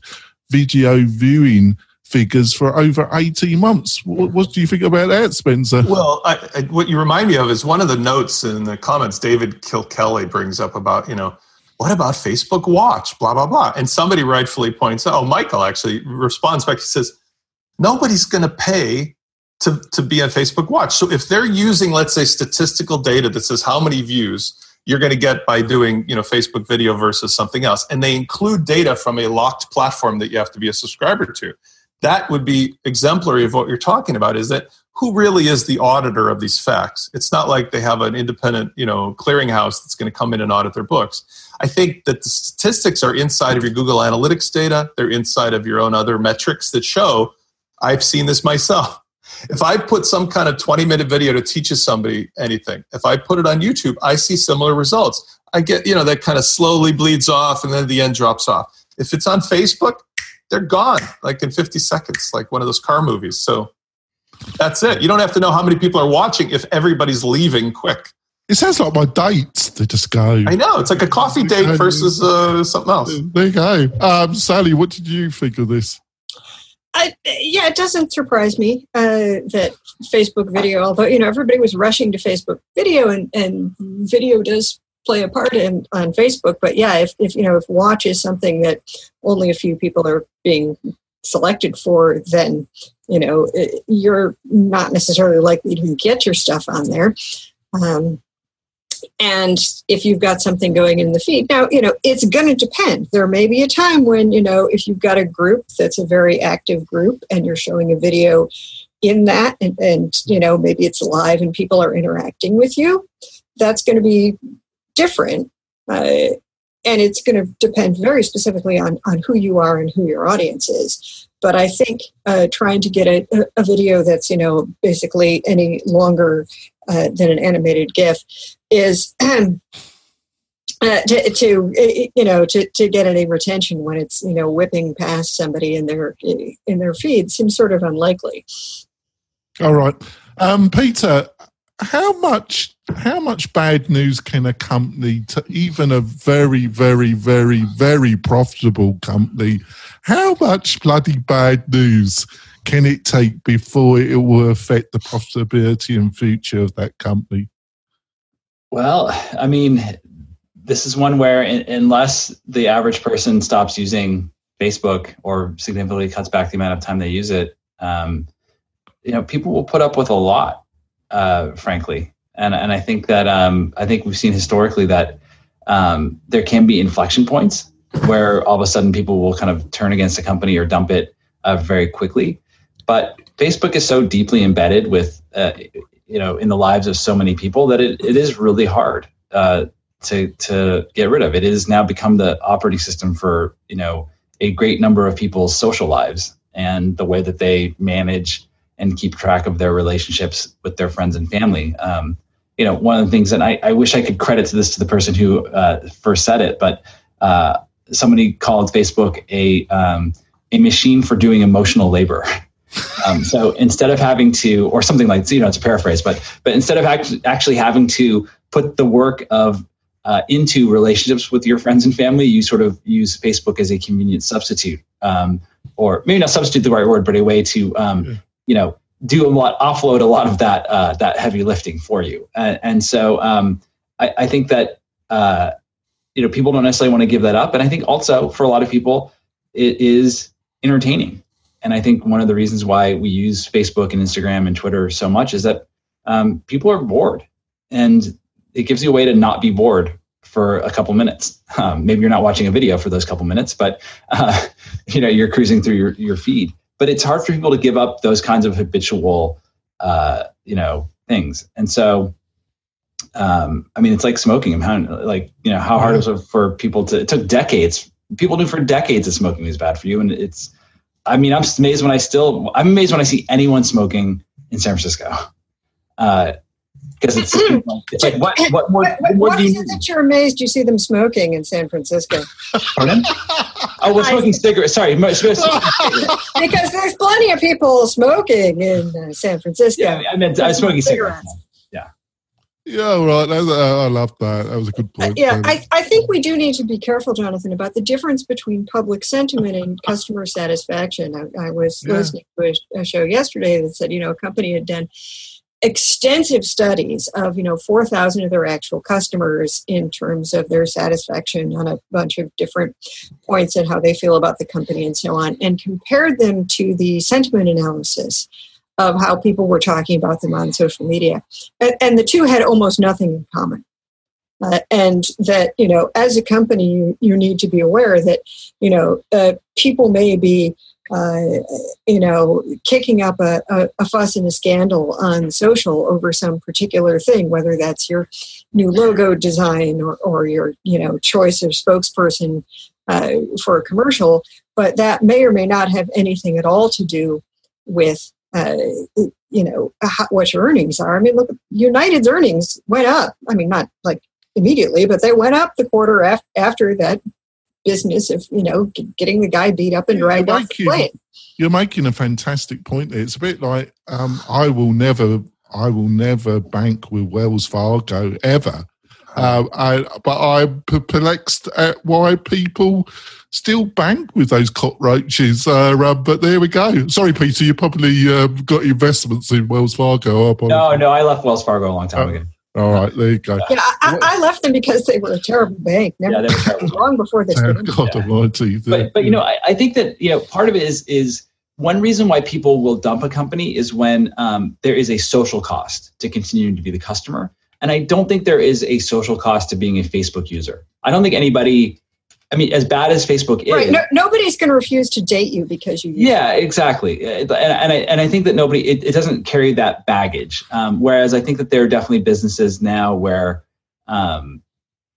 video viewing figures for over 18 months. What, what do you think about that, Spencer? Well, I, I, what you remind me of is one of the notes in the comments David Kilkelly brings up about, you know, what about Facebook Watch? Blah, blah, blah. And somebody rightfully points out, oh, Michael actually responds back. He says, nobody's going to pay to, to be on Facebook Watch. So if they're using, let's say, statistical data that says how many views you're going to get by doing, you know, Facebook video versus something else, and they include data from a locked platform that you have to be a subscriber to, that would be exemplary of what you're talking about is that who really is the auditor of these facts? It's not like they have an independent you know clearinghouse that's going to come in and audit their books. I think that the statistics are inside of your google analytics data. They're inside of your own other metrics that show i've seen this myself. If i put some kind of 20 minute video to teach somebody anything if i put it on youtube i see similar results. I get you know that kind of slowly bleeds off and then the end drops off. If it's on facebook they're gone like in 50 seconds, like one of those car movies. So that's it. You don't have to know how many people are watching if everybody's leaving quick. It sounds like my dates. They just go. I know. It's like a coffee date versus uh, something else. There you go. Um, Sally, what did you think of this? I, yeah, it doesn't surprise me uh, that Facebook video, although, you know, everybody was rushing to Facebook video and, and video does play a part in on Facebook. But yeah, if, if you know if watch is something that only a few people are being selected for, then you know you're not necessarily likely to get your stuff on there. Um, and if you've got something going in the feed now you know it's going to depend there may be a time when you know if you've got a group that's a very active group and you're showing a video in that and, and you know maybe it's live and people are interacting with you that's going to be different. Uh, and it's going to depend very specifically on, on who you are and who your audience is. But I think uh, trying to get a, a, video that's, you know, basically any longer uh, than an animated GIF is uh, to, to, you know to, to get any retention when it's you know whipping past somebody in their in their feed seems sort of unlikely. All right, um, Peter, how much how much bad news can a company to even a very very very very profitable company how much bloody bad news can it take before it will affect the profitability and future of that company? Well i mean this is one where unless the average person stops using facebook or significantly cuts back the amount of time they use it um, you know people will put up with a lot uh, frankly. And and I think that um, I think we've seen historically that um, there can be inflection points where all of a sudden people will kind of turn against a company or dump it uh, very quickly. But Facebook is so deeply embedded with uh, you know in the lives of so many people that it, it is really hard uh, to to get rid of. It has now become the operating system for you know a great number of people's social lives and the way that they manage and keep track of their relationships with their friends and family. Um, you know, one of the things that I, I, wish I could credit this to the person who uh, first said it, but uh, somebody called Facebook a um, a machine for doing emotional labor. Um, so instead of having to, or something like, you know, it's a paraphrase, but but instead of act- actually having to put the work of uh, into relationships with your friends and family, you sort of use Facebook as a convenient substitute, um, or maybe not substitute the right word, but a way to um, you know do a lot offload a lot of that uh, that heavy lifting for you and, and so um, I, I, think that uh, you know people don't necessarily want to give that up and i think also for a lot of people it is entertaining and i think one of the reasons why we use facebook and instagram and twitter so much is that um, people are bored, and it gives you a way to not be bored for a couple minutes. Um, maybe you're not watching a video for those couple minutes, but uh, you know you're cruising through your, your feed. But it's hard for people to give up those kinds of habitual, uh, you know, things. And so, um, I mean, it's like smoking. How like you know how hard is it for people to? It took decades. People knew for decades that smoking was bad for you, and it's. I mean, I'm amazed when I still. I'm amazed when I see anyone smoking in San Francisco. Uh, because it's, it's, like what what more, what, what, what is it that you're amazed you see them smoking in San Francisco? Pardon? oh, we're smoking cigarettes. Sorry, because there's plenty of people smoking in uh, San Francisco. Yeah, I meant I was smoking cigarettes. Yeah. Yeah, right. I, I love that. That was a good uh, point. Uh, yeah, I, I think we do need to be careful, Jonathan, about the difference between public sentiment and customer satisfaction. I, I was yeah. listening to a, a show yesterday that said, you know, a company had done extensive studies of you know 4000 of their actual customers in terms of their satisfaction on a bunch of different points and how they feel about the company and so on and compared them to the sentiment analysis of how people were talking about them on social media. And, and the two had almost nothing in common. Uh, and that you know as a company you, you need to be aware that you know uh, people may be uh, you know, kicking up a, a, a, fuss and a scandal on social over some particular thing, whether that's your new logo design or, or your, you know, choice of spokesperson uh, for a commercial, but that may or may not have anything at all to do with, uh, you know, how, what your earnings are. I mean, look, United's earnings went up. I mean, not like immediately, but they went up the quarter af- after that business of you know getting the guy beat up and dragged off the plane. You're making a fantastic point. There. It's a bit like um, I will never, I will never bank with Wells Fargo ever. Uh, I, but I'm perplexed at why people still bank with those cockroaches. Uh, uh, but there we go. Sorry, Peter, you probably uh, got investments in Wells Fargo. No, no, I left Wells Fargo a long time oh. ago. All right, there you go. Yeah, I, I, left them because they were a terrible bank. Never, yeah, they were terrible. long before this. God Almighty! But, but you know, I, I, think that you know part of it is is one reason why people will dump a company is when um, there is a social cost to continuing to be the customer, and I don't think there is a social cost to being a Facebook user. I don't think anybody I mean, as bad as Facebook is, right? No, nobody's going to refuse to date you because you. Yeah, exactly, and, and I and I think that nobody it, it doesn't carry that baggage. Um, whereas I think that there are definitely businesses now where, um,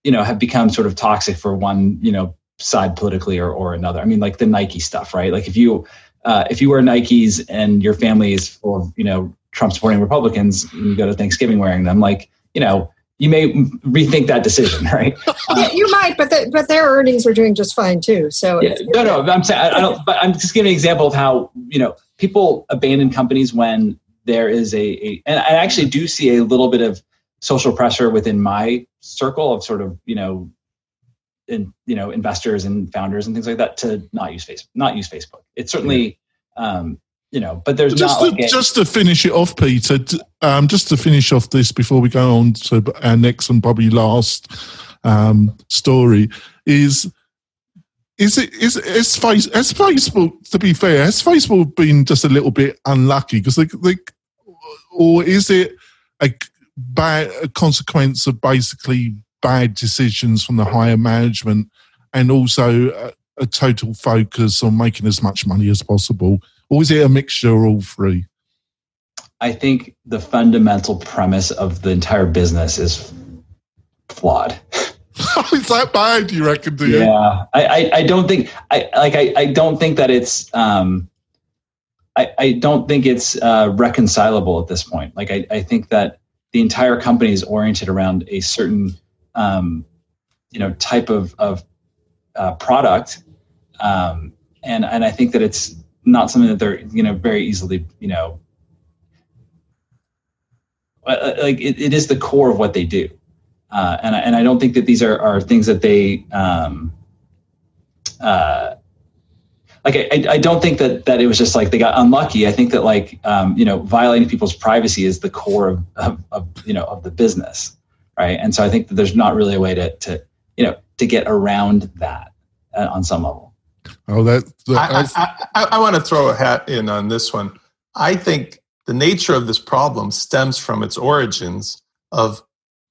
you know, have become sort of toxic for one you know side politically or or another. I mean, like the Nike stuff, right? Like if you uh, if you wear Nikes and your family is full of you know Trump supporting Republicans, and you go to Thanksgiving wearing them, like you know you may rethink that decision, right? yeah, you might, but the, but their earnings are doing just fine too. So yeah, no, no, I'm saying I, I don't. But I'm just giving an example of how you know people abandon companies when there is a, a and I actually do see a little bit of social pressure within my circle of sort of you know in you know investors and founders and things like that to not use Facebook, not use Facebook. It's certainly um, you know, but there's just to, like just to finish it off, Peter. Um, just to finish off this before we go on to our next and probably last um, story is. Is it is is face has Facebook to be fair has Facebook been just a little bit unlucky because they, they or is it a bad a consequence of basically bad decisions from the higher management and also a, a total focus on making as much money as possible or is it a mixture of all three? I think the fundamental premise of the entire business is flawed. is that bad? Do you reckon? Do you? Yeah, I, I, I don't think I like I, I don't think that it's um, I, I don't think it's uh, reconcilable at this point. Like I, I think that the entire company is oriented around a certain um, you know type of of uh, product, um, and and I think that it's not something that they're you know very easily you know uh, uh, like it, it is the core of what they do. Uh, and, I, and I don't think that these are, are things that they um, uh, like I, I don't think that that it was just like they got unlucky. I think that like um, you know violating people's privacy is the core of, of, of, you know of the business right? And so i think that there's not really a way to to you know to get around that uh, on some level Oh, that. that I, I, I, I, want to throw a hat in on this one. I think the nature of this problem stems from its origins of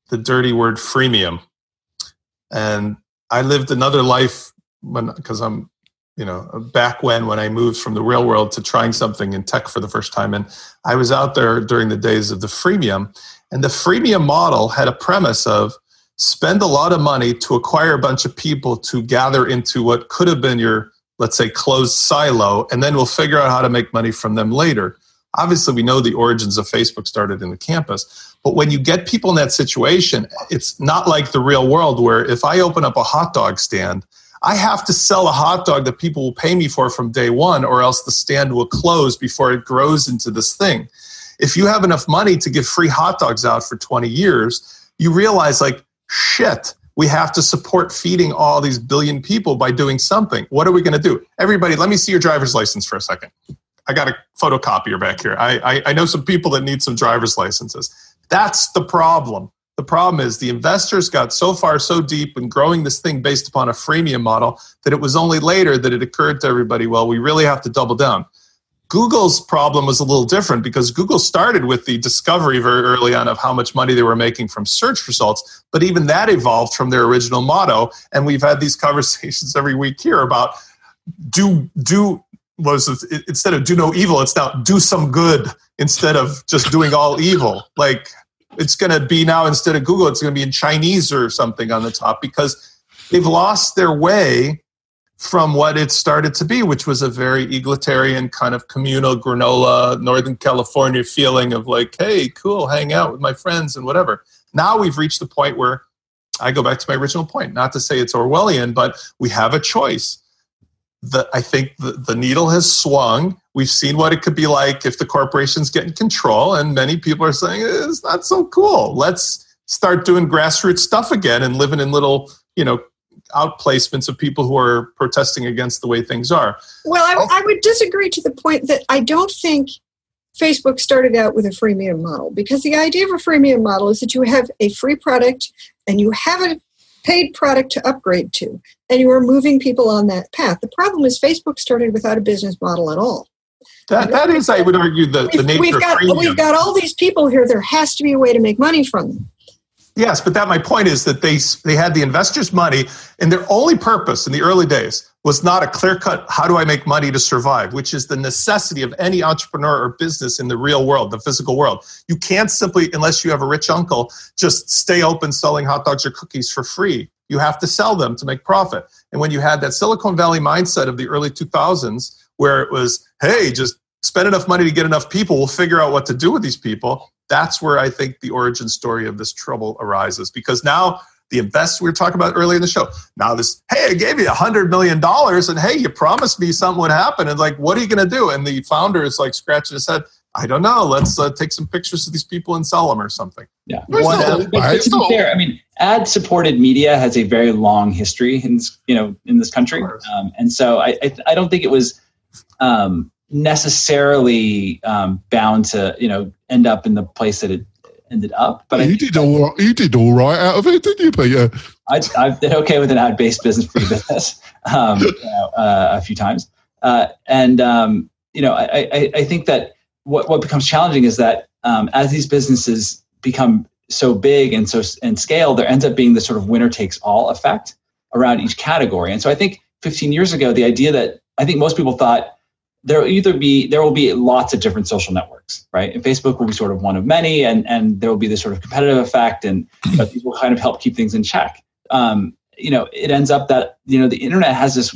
the dirty word freemium. And I lived another life when because I'm you know back when when I moved from the real world to trying something in tech for the first time and I was out there during the days of the freemium and the freemium model had a premise of spend a lot of money to acquire a bunch of people to gather into what could have been your let's say closed silo and then we'll figure out how to make money from them later. Obviously we know the origins of facebook started in the campus but when you get people in that situation it's not like the real world where if i open up a hot dog stand i have to sell a hot dog that people will pay me for from day one or else the stand will close before it grows into this thing. If you have enough money to give free hot dogs out for 20 years you realize like shit we have to support feeding all these billion people by doing something. What are we going to do? Everybody, let me see your driver's license for a second. I got a photocopier back here. I, I, I know some people that need some driver's licenses. That's the problem. The problem is the investors got so far so deep in growing this thing based upon a freemium model that it was only later that it occurred to everybody, well, we really have to double down. Google's problem was a little different because Google started with the discovery very early on of how much money they were making from search results, but even that evolved from their original motto. And we've had these conversations every week here about do do was instead of do no evil, it's now do some good instead of just doing all evil. Like it's going to be now instead of Google, it's going to be in Chinese or something on the top because they've lost their way from what it started to be, which was a very egalitarian kind of communal granola, Northern California feeling of like, hey, cool, hang out with my friends and whatever. Now we've reached the point where I go back to my original point, not to say it's Orwellian, but we have a choice the, I think the, the needle has swung. We've seen what it could be like if the corporations get in control, and many people are saying it's not so cool. Let's start doing grassroots stuff again and living in little, you know, outplacements of people who are protesting against the way things are. Well, I, oh. I would disagree to the point that I don't think Facebook started out with a freemium model because the idea of a freemium model is that you have a free product and you have a paid product to upgrade to, and you are moving people on that path. The problem is Facebook started without a business model at all. That, that is, I would argue, the, the nature we've got, We've got all these people here. There has to be a way to make money from them. Yes, but that my point is that they they had the investors' money, and their only purpose in the early days was not a clear cut how do I make money to survive, which is the necessity of any entrepreneur or business in the real world, the physical world. You can't simply, unless you have a rich uncle, just stay open selling hot dogs or cookies for free. You have to sell them to make profit. And when you had that Silicon Valley mindset of the early 2000s, where it was, hey, just spend enough money to get enough people, we'll figure out what to do with these people. That's where I think the origin story of this trouble arises because now the invest we were talking about earlier in the show. Now this, hey, I gave you a hundred million dollars, and hey, you promised me something would happen, and like, what are you going to do? And the founder is like scratching his head. I don't know. Let's uh, take some pictures of these people and sell them or something. Yeah. What, but, to be fair, I mean, ad-supported media has a very long history in this, you know, in this country, um, and so I, I, I, don't think it was um, necessarily um, bound to, you know, end up in the place that it ended up. But you did all right, you did all right out of it, didn't you, Peter? I, have been okay with an ad-based business free business um, you know, uh, a few times, uh, and um, you know, I, I, I think that what, what becomes challenging is that um, as these businesses become so big and so and scale, there ends up being this sort of winner takes all effect around each category. And so I think 15 years ago, the idea that I think most people thought there will either be there will be lots of different social networks, right? And Facebook will be sort of one of many, and and there will be this sort of competitive effect, and but these will kind of help keep things in check. Um, you know, it ends up that you know the internet has this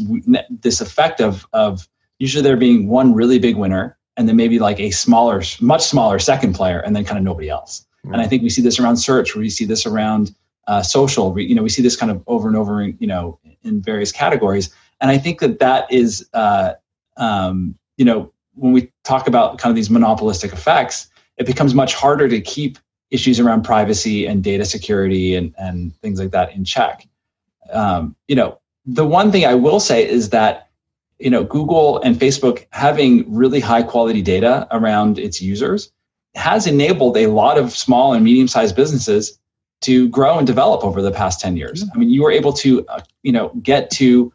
this effect of of usually there being one really big winner and then maybe like a smaller, much smaller second player, and then kind of nobody else. Mm-hmm. And I think we see this around search, we see this around uh, social. We, you know, we see this kind of over and over, you know, in various categories. And I think that that is, uh, um, you know, when we talk about kind of these monopolistic effects, it becomes much harder to keep issues around privacy and data security and, and things like that in check. Um, you know, the one thing I will say is that you know, Google and Facebook having really high quality data around its users has enabled a lot of small and medium sized businesses to grow and develop over the past 10 years. I mean, you were able to, uh, you know, get to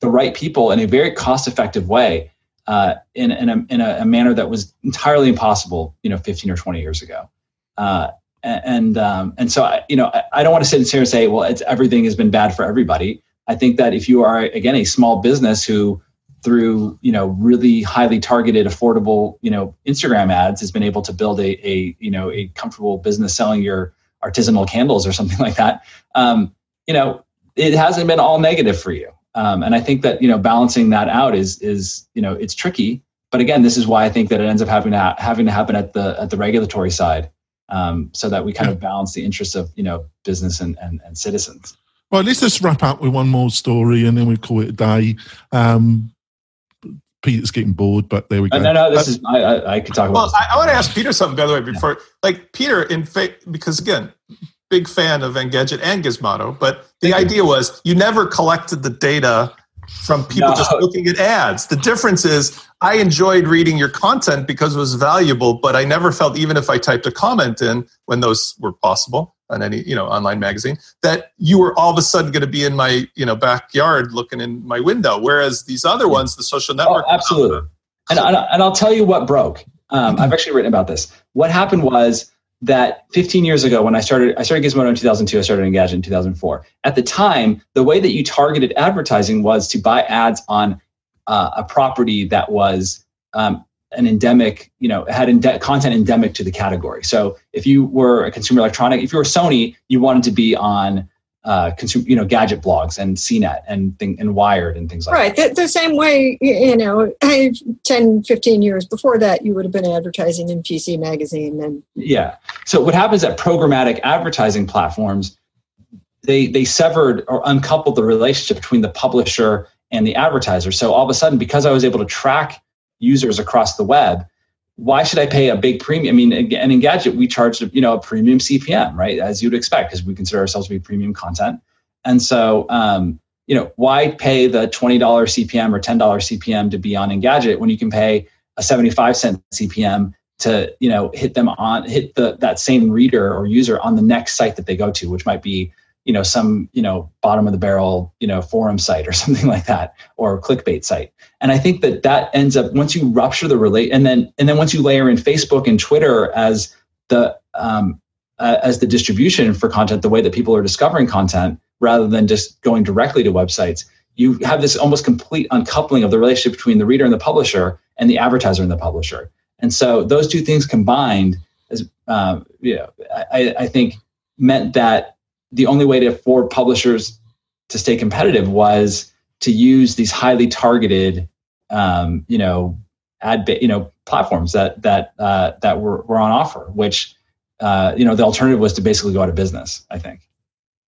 the right people in a very cost effective way uh, in, in, a, in a, manner that was entirely impossible, you know, 15 or 20 years ago. Uh, and um, and so I, you know, I, I don't want to sit here and say, well, it's everything has been bad for everybody. I think that if you are again a small business who through you know really highly targeted affordable you know instagram ads has been able to build a, a you know a comfortable business selling your artisanal candles or something like that um, you know it hasn't been all negative for you um, and i think that you know balancing that out is is you know it's tricky but again this is why i think that it ends up having to ha- having to happen at the at the regulatory side um, so that we kind of balance the interests of you know business and, and, and citizens well, let's just wrap up with one more story and then we call it a day. Um, Peter's getting bored, but there we go. no, no, this uh, is I, I, I, could talk about. Well, I, I, want to ask Peter something by the way before, yeah. like Peter, in fact, because again, big fan of Engadget and Gizmodo, but the Thank idea you. was you never collected the data from people no. just looking at ads. The difference is I enjoyed reading your content because it was valuable, but I never felt even if I typed a comment in when those were possible on any you know online magazine that you were all of a sudden going to be in my you know backyard looking in my window. Whereas these other ones, the social oh, network, oh, absolutely. And, and I'll tell you what broke. Um, I've actually written about this. What happened was that 15 years ago when I started, I started Gizmodo in 2002, I started Engadget in 2004. At the time, the way that you targeted advertising was to buy ads on uh, a property that was um, an endemic, you know, had ende- content endemic to the category. So if you were a consumer electronic, if you were Sony, you wanted to be on uh, consumer, you know, gadget blogs and CNET and thing, and Wired and things like right. that. Right. The, the, same way, you know, 10, 15 years before that, you would have been advertising in PC Magazine. And yeah. So what happens at programmatic advertising platforms, they they severed or uncoupled the relationship between the publisher and the advertiser. So all of a sudden, because I was able to track users across the web, why should I pay a big premium? I mean, and Engadget, we charge you know a premium CPM, right, as you'd expect, because we consider ourselves to be premium content. And so, um, you know, why pay the twenty dollars CPM or ten dollars CPM to be on Engadget when you can pay a seventy-five cent CPM to you know hit them on hit the that same reader or user on the next site that they go to, which might be you know some you know bottom of the barrel you know forum site or something like that or clickbait site and i think that that ends up once you rupture the relate and then and then once you layer in facebook and twitter as the um, uh, as the distribution for content the way that people are discovering content rather than just going directly to websites you have this almost complete uncoupling of the relationship between the reader and the publisher and the advertiser and the publisher. And so those two things combined as uh, you know, I, I think meant that the only way to for publishers to stay competitive was to use these highly targeted, um, you know, ad, you know, platforms that that uh, that were, were on offer. Which, uh, you know, the alternative was to basically go out of business. I think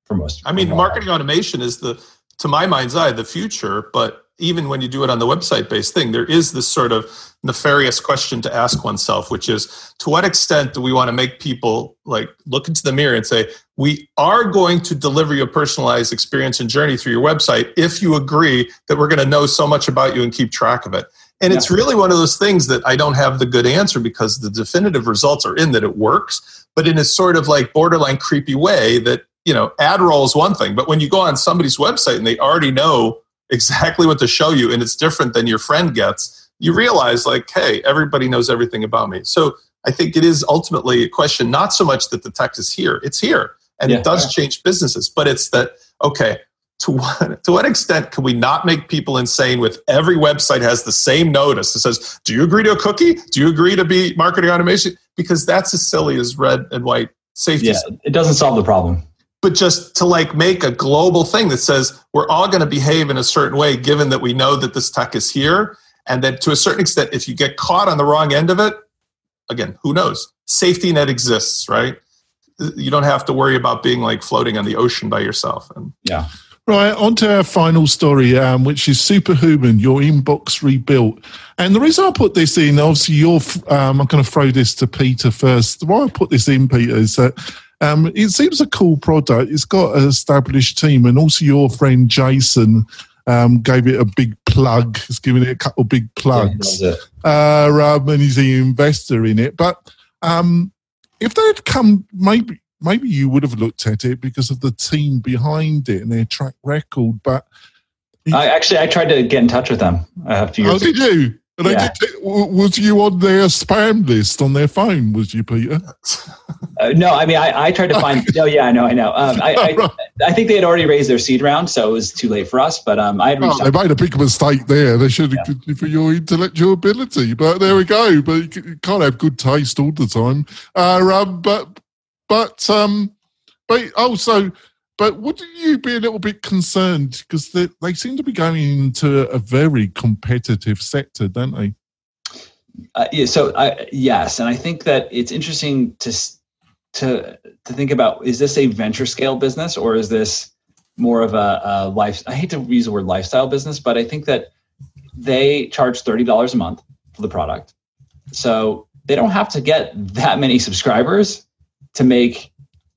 for most. I mean, marketing automation is the, to my mind's eye, the future. But even when you do it on the website based thing, there is this sort of nefarious question to ask oneself, which is to what extent do we want to make people like look into the mirror and say, we are going to deliver you a personalized experience and journey through your website if you agree that we're going to know so much about you and keep track of it. And yeah. it's really one of those things that I don't have the good answer because the definitive results are in that it works, but in a sort of like borderline creepy way that, you know, AdRoll is one thing, but when you go on somebody's website and they already know exactly what to show you and it's different than your friend gets, you realize like, hey, everybody knows everything about me. So I think it is ultimately a question not so much that the tech is here, it's here and yeah, it does change businesses, but it's that, okay, to what, to what extent can we not make people insane with every website has the same notice that says, do you agree to a cookie? Do you agree to be marketing automation? Because that's as silly as red and white safety. Yeah, it doesn't solve the problem but just to like make a global thing that says we're all going to behave in a certain way given that we know that this tech is here and that to a certain extent if you get caught on the wrong end of it again who knows safety net exists right you don't have to worry about being like floating on the ocean by yourself and yeah Right, on to our final story, um, which is Superhuman, your inbox rebuilt. And the reason I put this in, obviously, you're, um, I'm going to throw this to Peter first. The Why I put this in, Peter, is that um, it seems a cool product. It's got an established team, and also your friend Jason um, gave it a big plug. He's giving it a couple of big plugs. Yeah, uh, um, and he's an investor in it. But um, if they'd come, maybe maybe you would have looked at it because of the team behind it and their track record. But I actually I tried to get in touch with them a few years. Oh, did you? And they Yeah. did, was you on their spam list on their phone? Was you, Peter? Uh, no, I mean, I, I tried to find. No, yeah, I know, I know. Um, I, I, I think they had already raised their seed round, so it was too late for us. But um, I had reached Oh, they made a big mistake there. They should have given you for your intellectual ability, but there we go. But you can't have good taste all the time. Uh, um, but but um, but also, but wouldn't you be a little bit concerned because they, they seem to be going into a very competitive sector, don't they? Uh, yeah, so I, yes, and I think that it's interesting to s- to to think about: is this a venture scale business or is this more of a, a life? I hate to use the word lifestyle business, but I think that they charge thirty dollars a month for the product, so they don't have to get that many subscribers to make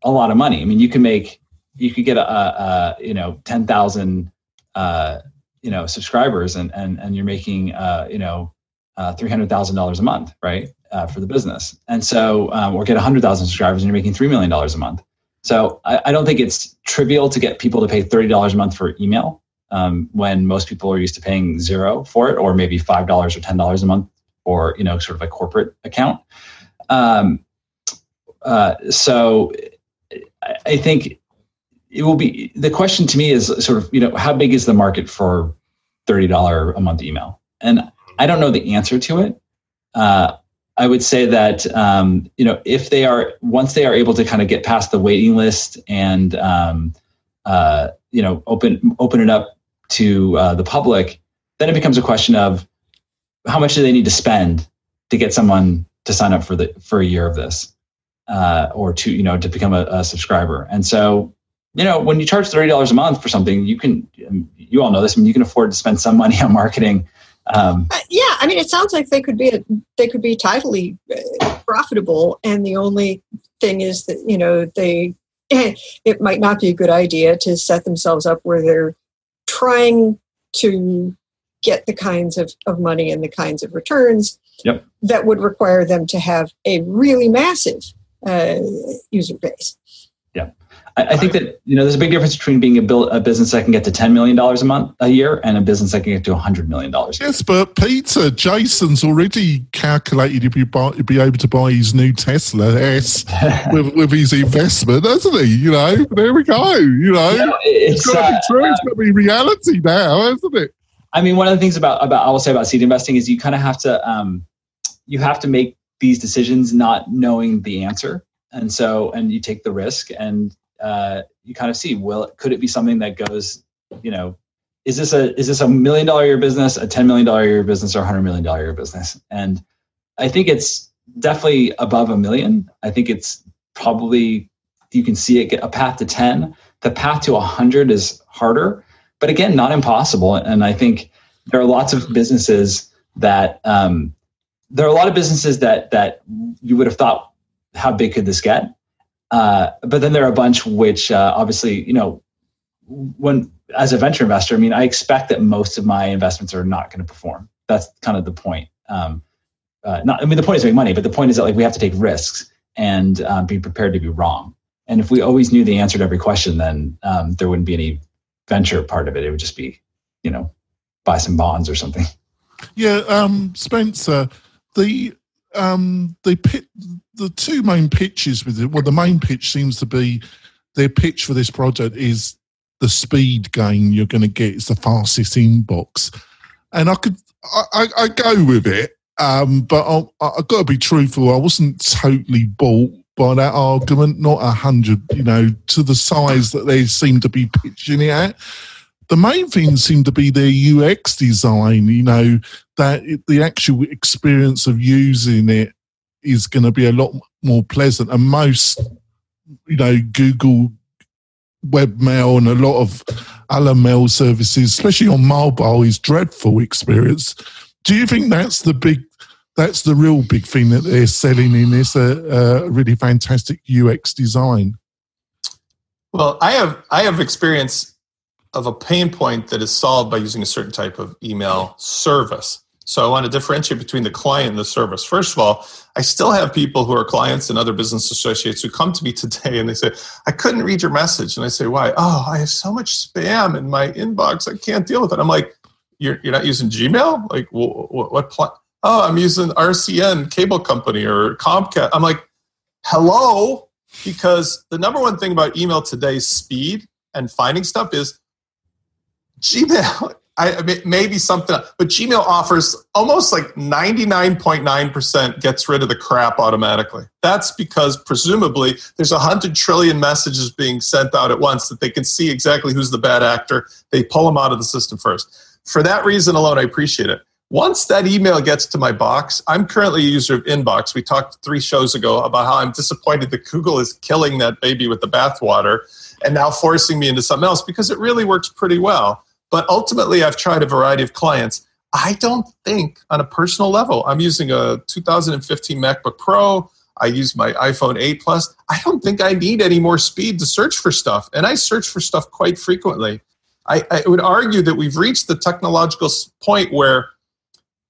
a lot of money. I mean, you can make you could get a, a, you know ten thousand uh, you know subscribers, and and and you're making uh, you know uh, three hundred thousand dollars a month, right, uh, for the business. And so, um, or get hundred thousand subscribers, and you're making three million dollars a month. So, I, I don't think it's trivial to get people to pay thirty dollars a month for email um, when most people are used to paying zero for it, or maybe five dollars or ten dollars a month, or you know, sort of a corporate account. Um, uh, so, I, I think it will be the question to me is sort of you know how big is the market for thirty dollar a month email and I don't know the answer to it. Uh, I would say that um, you know if they are once they are able to kind of get past the waiting list and um, uh, you know open open it up to uh, the public, then it becomes a question of how much do they need to spend to get someone to sign up for the for a year of this uh, or to you know to become a, a subscriber. And so you know when you charge thirty dollars a month for something, you can you all know this. I mean, you can afford to spend some money on marketing. Um, Uh, yeah, I mean, it sounds like they could be a, they could be tidily uh, profitable, and the only thing is that you know they it might not be a good idea to set themselves up where they're trying to get the kinds of, of money and the kinds of returns Yep. that would require them to have a really massive uh, user base. I, I think that you know there's a big difference between being a, bil- a business that can get to ten million dollars a month a year and a business that can get to hundred million dollars. Yes, but Peter, Jason's already calculated he'd be, buy, he'd be able to buy his new Tesla S with, with his investment, hasn't he? You know, there we go. You know, You it's it's got to uh, be true. It's got to be reality now, hasn't it? I mean, one of the things about about I will say about seed investing is you kind of have to um, you have to make these decisions not knowing the answer, and so and you take the risk and uh, you kind of see will could it be something that goes, you know, is this a is this a million dollar year business, a ten million dollar year business, or a hundred million dollar year business? And I think it's definitely above a million. I think it's probably you can see it get a path to ten. The path to a hundred is harder but again, not impossible. And I think there are lots of businesses that um, there are a lot of businesses that that you would have thought, how big could this get? Uh, but then there are a bunch which uh, obviously, you know, when as a venture investor, I mean, I expect that most of my investments are not going to perform. That's kind of the point. Um, uh, not, I mean, the point is make money, but the point is that like we have to take risks and um, be prepared to be wrong. And if we always knew the answer to every question, then um, there wouldn't be any venture part of it. It would just be, you know, buy some bonds or something. Yeah, um, Spencer, the um, the pit, the two main pitches with it. Well, the main pitch seems to be their pitch for this project is the speed gain you're going to get. It's the fastest inbox, and I could I, I, I go with it, um, but I, I got to be truthful. I wasn't totally bought by that argument. Not a hundred, you know, to the size that they seem to be pitching it at the main thing seemed to be their UX design, you know, that the actual experience of using it is going to be a lot more pleasant. And most, you know, Google webmail and a lot of other mail services, especially on mobile, is dreadful experience. Do you think that's the big, that's the real big thing that they're selling in this uh, uh, really fantastic UX design? Well, I have I have experience of a pain point that is solved by using a certain type of email service. So I want to differentiate between the client and the service. First of all, I still have people who are clients and other business associates who come to me today and they say, I couldn't read your message. And I say, Why? Oh, I have so much spam in my inbox. I can't deal with it. I'm like, you're, you're not using Gmail? Like, what, what pl- Oh, I'm using RCN cable company or Comcast. I'm like, hello? Because the number one thing about email today, speed and finding stuff is Gmail. I, maybe something, but Gmail offers almost like 99.9% gets rid of the crap automatically. That's because presumably there's a hundred trillion messages being sent out at once that they can see exactly who's the bad actor. They pull them out of the system first. For that reason alone, I appreciate it. Once that email gets to my box, I'm currently a user of Inbox. We talked three shows ago about how I'm disappointed that Google is killing that baby with the bathwater and now forcing me into something else because it really works pretty well. But ultimately, I've tried a variety of clients. I don't think, on a personal level, I'm using a 2015 MacBook Pro. I use my iPhone 8 Plus. I don't think I need any more speed to search for stuff. And I search for stuff quite frequently. I, I would argue that we've reached the technological point where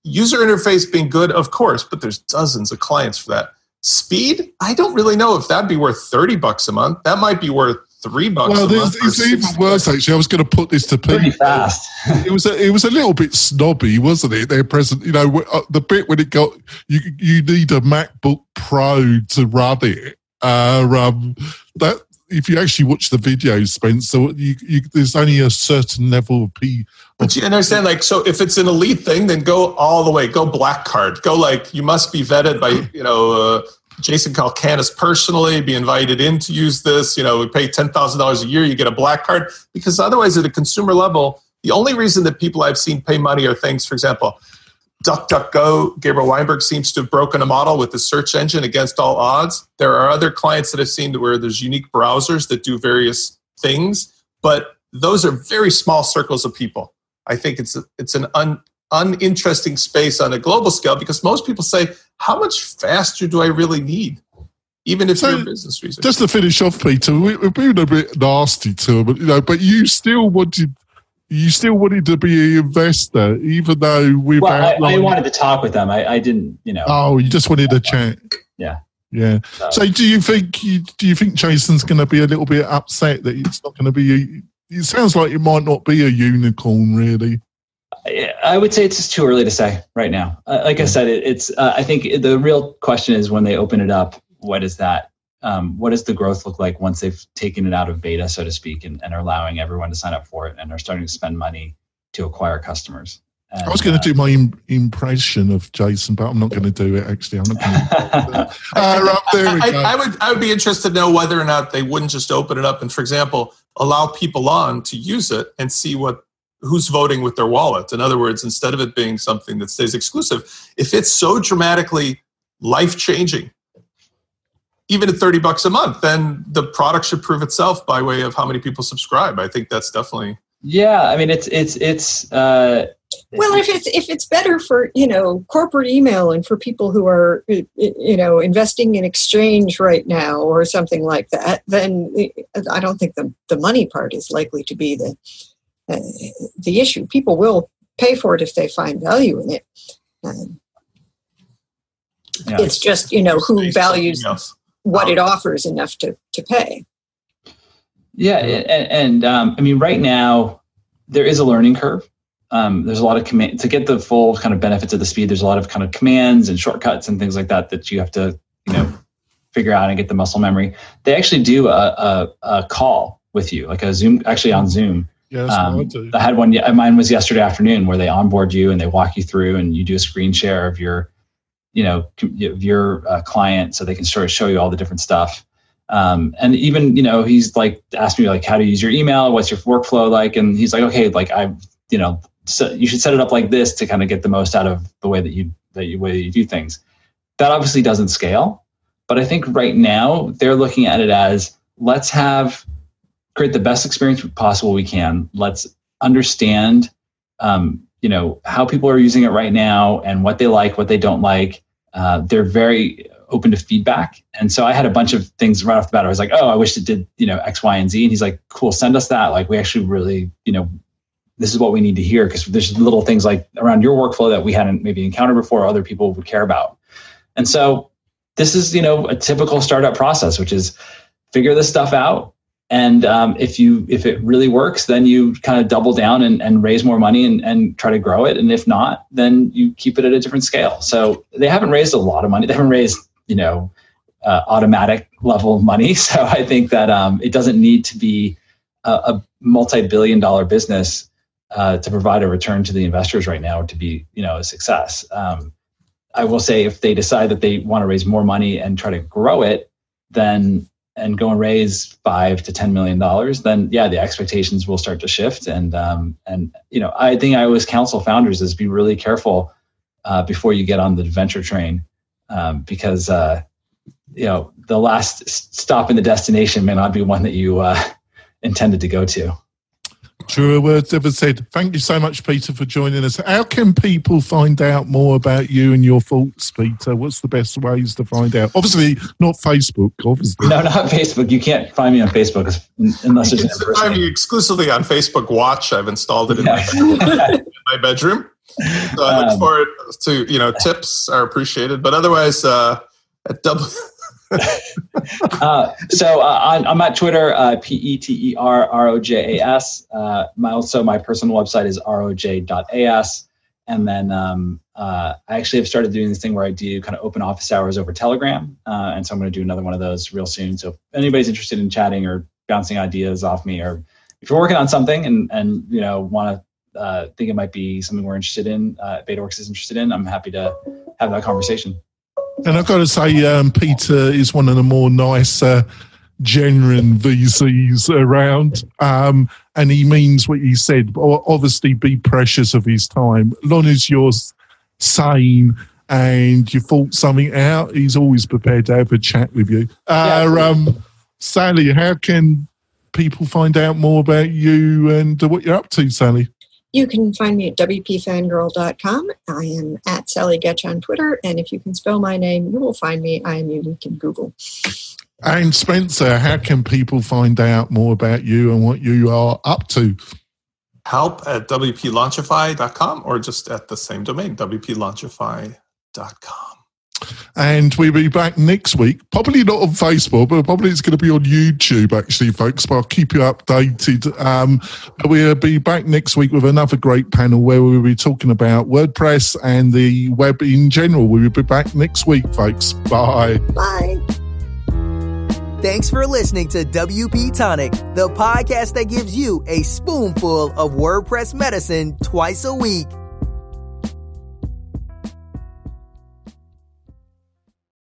user interface being good, of course, but there's dozens of clients for that. Speed, I don't really know if that'd be worth 30 bucks a month. That might be worth three bucks. Well, it's even worse actually. I was going to put this to Pretty fast. it was a, it was a little bit snobby, wasn't it? Their present, you know, uh, the bit when it got you you need a MacBook Pro to run it. Uh, um, that if you actually watch the videos, Spencer, you, you, there's only a certain level of P. But you understand, like, so if it's an elite thing, then go all the way. Go black card. Go like you must be vetted by you know uh, Jason Calacanis personally, be invited in to use this. You know, we pay ten thousand dollars a year, you get a black card. Because otherwise, at a consumer level, the only reason that people I've seen pay money are things, for example, DuckDuckGo, Gabriel Weinberg seems to have broken a model with the search engine against all odds. There are other clients that I've seen where there's unique browsers that do various things, but those are very small circles of people. I think it's it's an un, uninteresting space on a global scale because most people say, "How much faster do I really need?" Even if so, you're a business researcher. Just to finish off, Peter, we, have been a bit nasty to him, but you know, but you still wanted you still wanted to be an investor, even though we've. Well, I, I, wanted to talk with them. I, I, didn't, you know. Oh, you just wanted to chat. Yeah. Yeah. So, so do you think do you think Jason's going to be a little bit upset that it's not going to be? A, it sounds like it might not be a unicorn, really. I would say it's just too early to say right now. Uh, like I said, it, it's. Uh, I think the real question is when they open it up, what is that um, what does the growth look like once they've taken it out of beta, so to speak, and, and are allowing everyone to sign up for it and are starting to spend money to acquire customers? And, I was going to uh, do my Im- impression of Jason, but I'm not going to do it. Actually, I'm not going to. uh, I, I, would. I would be interested to know whether or not they wouldn't just open it up and, for example, allow people on to use it and see what who's voting with their wallet. In other words, instead of it being something that stays exclusive, if it's so dramatically life changing even at 30 bucks a month, then the product should prove itself by way of how many people subscribe. I think that's definitely. Yeah. I mean, it's, it's, it's, uh, well, if it's if it's better for you know corporate email and for people who are you know investing in exchange right now or something like that, then I don't think the the money part is likely to be the uh, the issue. People will pay for it if they find value in it. Um, yeah, it's, it's, just you know who values what it offers enough to, to pay. Yeah, and, and um, I mean, right now there is a learning curve. Um, there's a lot of command to get the full kind of benefits of the speed. There's a lot of kind of commands and shortcuts and things like that that you have to, you know, figure out and get the muscle memory. They actually do a, a, a call with you, like a Zoom, actually on Zoom. Um, I had one. Mine was yesterday afternoon, where they onboard you and they walk you through, and you do a screen share of your you know of your uh, client so they can sort of show you all the different stuff. Um, and even you know he's like asked me like how to use your email? What's your workflow like? And he's like okay like i you know so you should set it up like this to kind of get the most out of the way that you that you way that you do things. That obviously doesn't scale but i think right now they're looking at it as let's have create the best experience possible we can. Let's understand um, you know how people are using it right now and what they like what they don't like. Uh, they're very open to feedback. And so i had a bunch of things right off the bat. I was like oh i wish it did you know x y and z. And he's like cool send us that. Like we actually really you know this is what we need to hear because there's little things like around your workflow that we hadn't maybe encountered before other people would care about. And so this is you know a typical startup process which is figure this stuff out and um, if you if it really works, then you kind of double down and, and raise more money and, and try to grow it. And if not, then you keep it at a different scale. So they haven't raised a lot of money. They haven't raised you know uh, Automattic level money. So I think that um, it doesn't need to be a, a multi-billion dollar business uh, to provide a return to the investors right now to be you know a success. Um, I will say if they decide that they want to raise more money and try to grow it, then and go and raise five to ten million dollars, then yeah, the expectations will start to shift. And um, and you know, I think I always counsel founders is be really careful uh, before you get on the venture train, um, because uh, you know the last stop in the destination may not be one that you uh, intended to go to. Truer words ever said. Thank you so much, Peter, for joining us. How can people find out more about you and your thoughts, Peter? What's the best ways to find out? Obviously, not Facebook. Obviously, no, not Facebook. You can't find me on Facebook unless there's an find me exclusively on Facebook Watch. I've installed it in, yeah. my, in my bedroom. So I look um, forward to you know tips are appreciated, but otherwise uh, at double. uh, so uh, I'm at Twitter, uh, P E T E R R O J A S. Uh, my also my personal website is roj.as, and then um, uh, I actually have started doing this thing where I do kind of open office hours over Telegram, uh, and so I'm going to do another one of those real soon. So if anybody's interested in chatting or bouncing ideas off me, or if you're working on something and and you know want to think it might be something we're interested in, BetaWorks is interested in, I'm happy to have that conversation. And I've got to say, um, Peter is one of the more nice, uh, genuine VCs around. Um, and he means what he said. Obviously, be precious of his time. As long as you're sane and you thought something out, he's always prepared to have a chat with you. Uh, yeah. um, Sally, how can people find out more about you and what you're up to, Sally? You can find me at WPFangirl.com. I am at Sally Goetsch on Twitter. And if you can spell my name, you will find me. I am unique in Google. And Spencer, how can people find out more about you and what you are up to? Help at WPLaunchify.com or just at the same domain, WPLaunchify.com. And we'll be back next week. Probably not on Facebook, but probably it's going to be on YouTube, actually, folks. But I'll keep you updated. Um, we'll be back next week with another great panel where we'll be talking about WordPress and the web in general. We'll be back next week, folks. Bye. Bye. Thanks for listening to WP Tonic, the podcast that gives you a spoonful of WordPress medicine twice a week.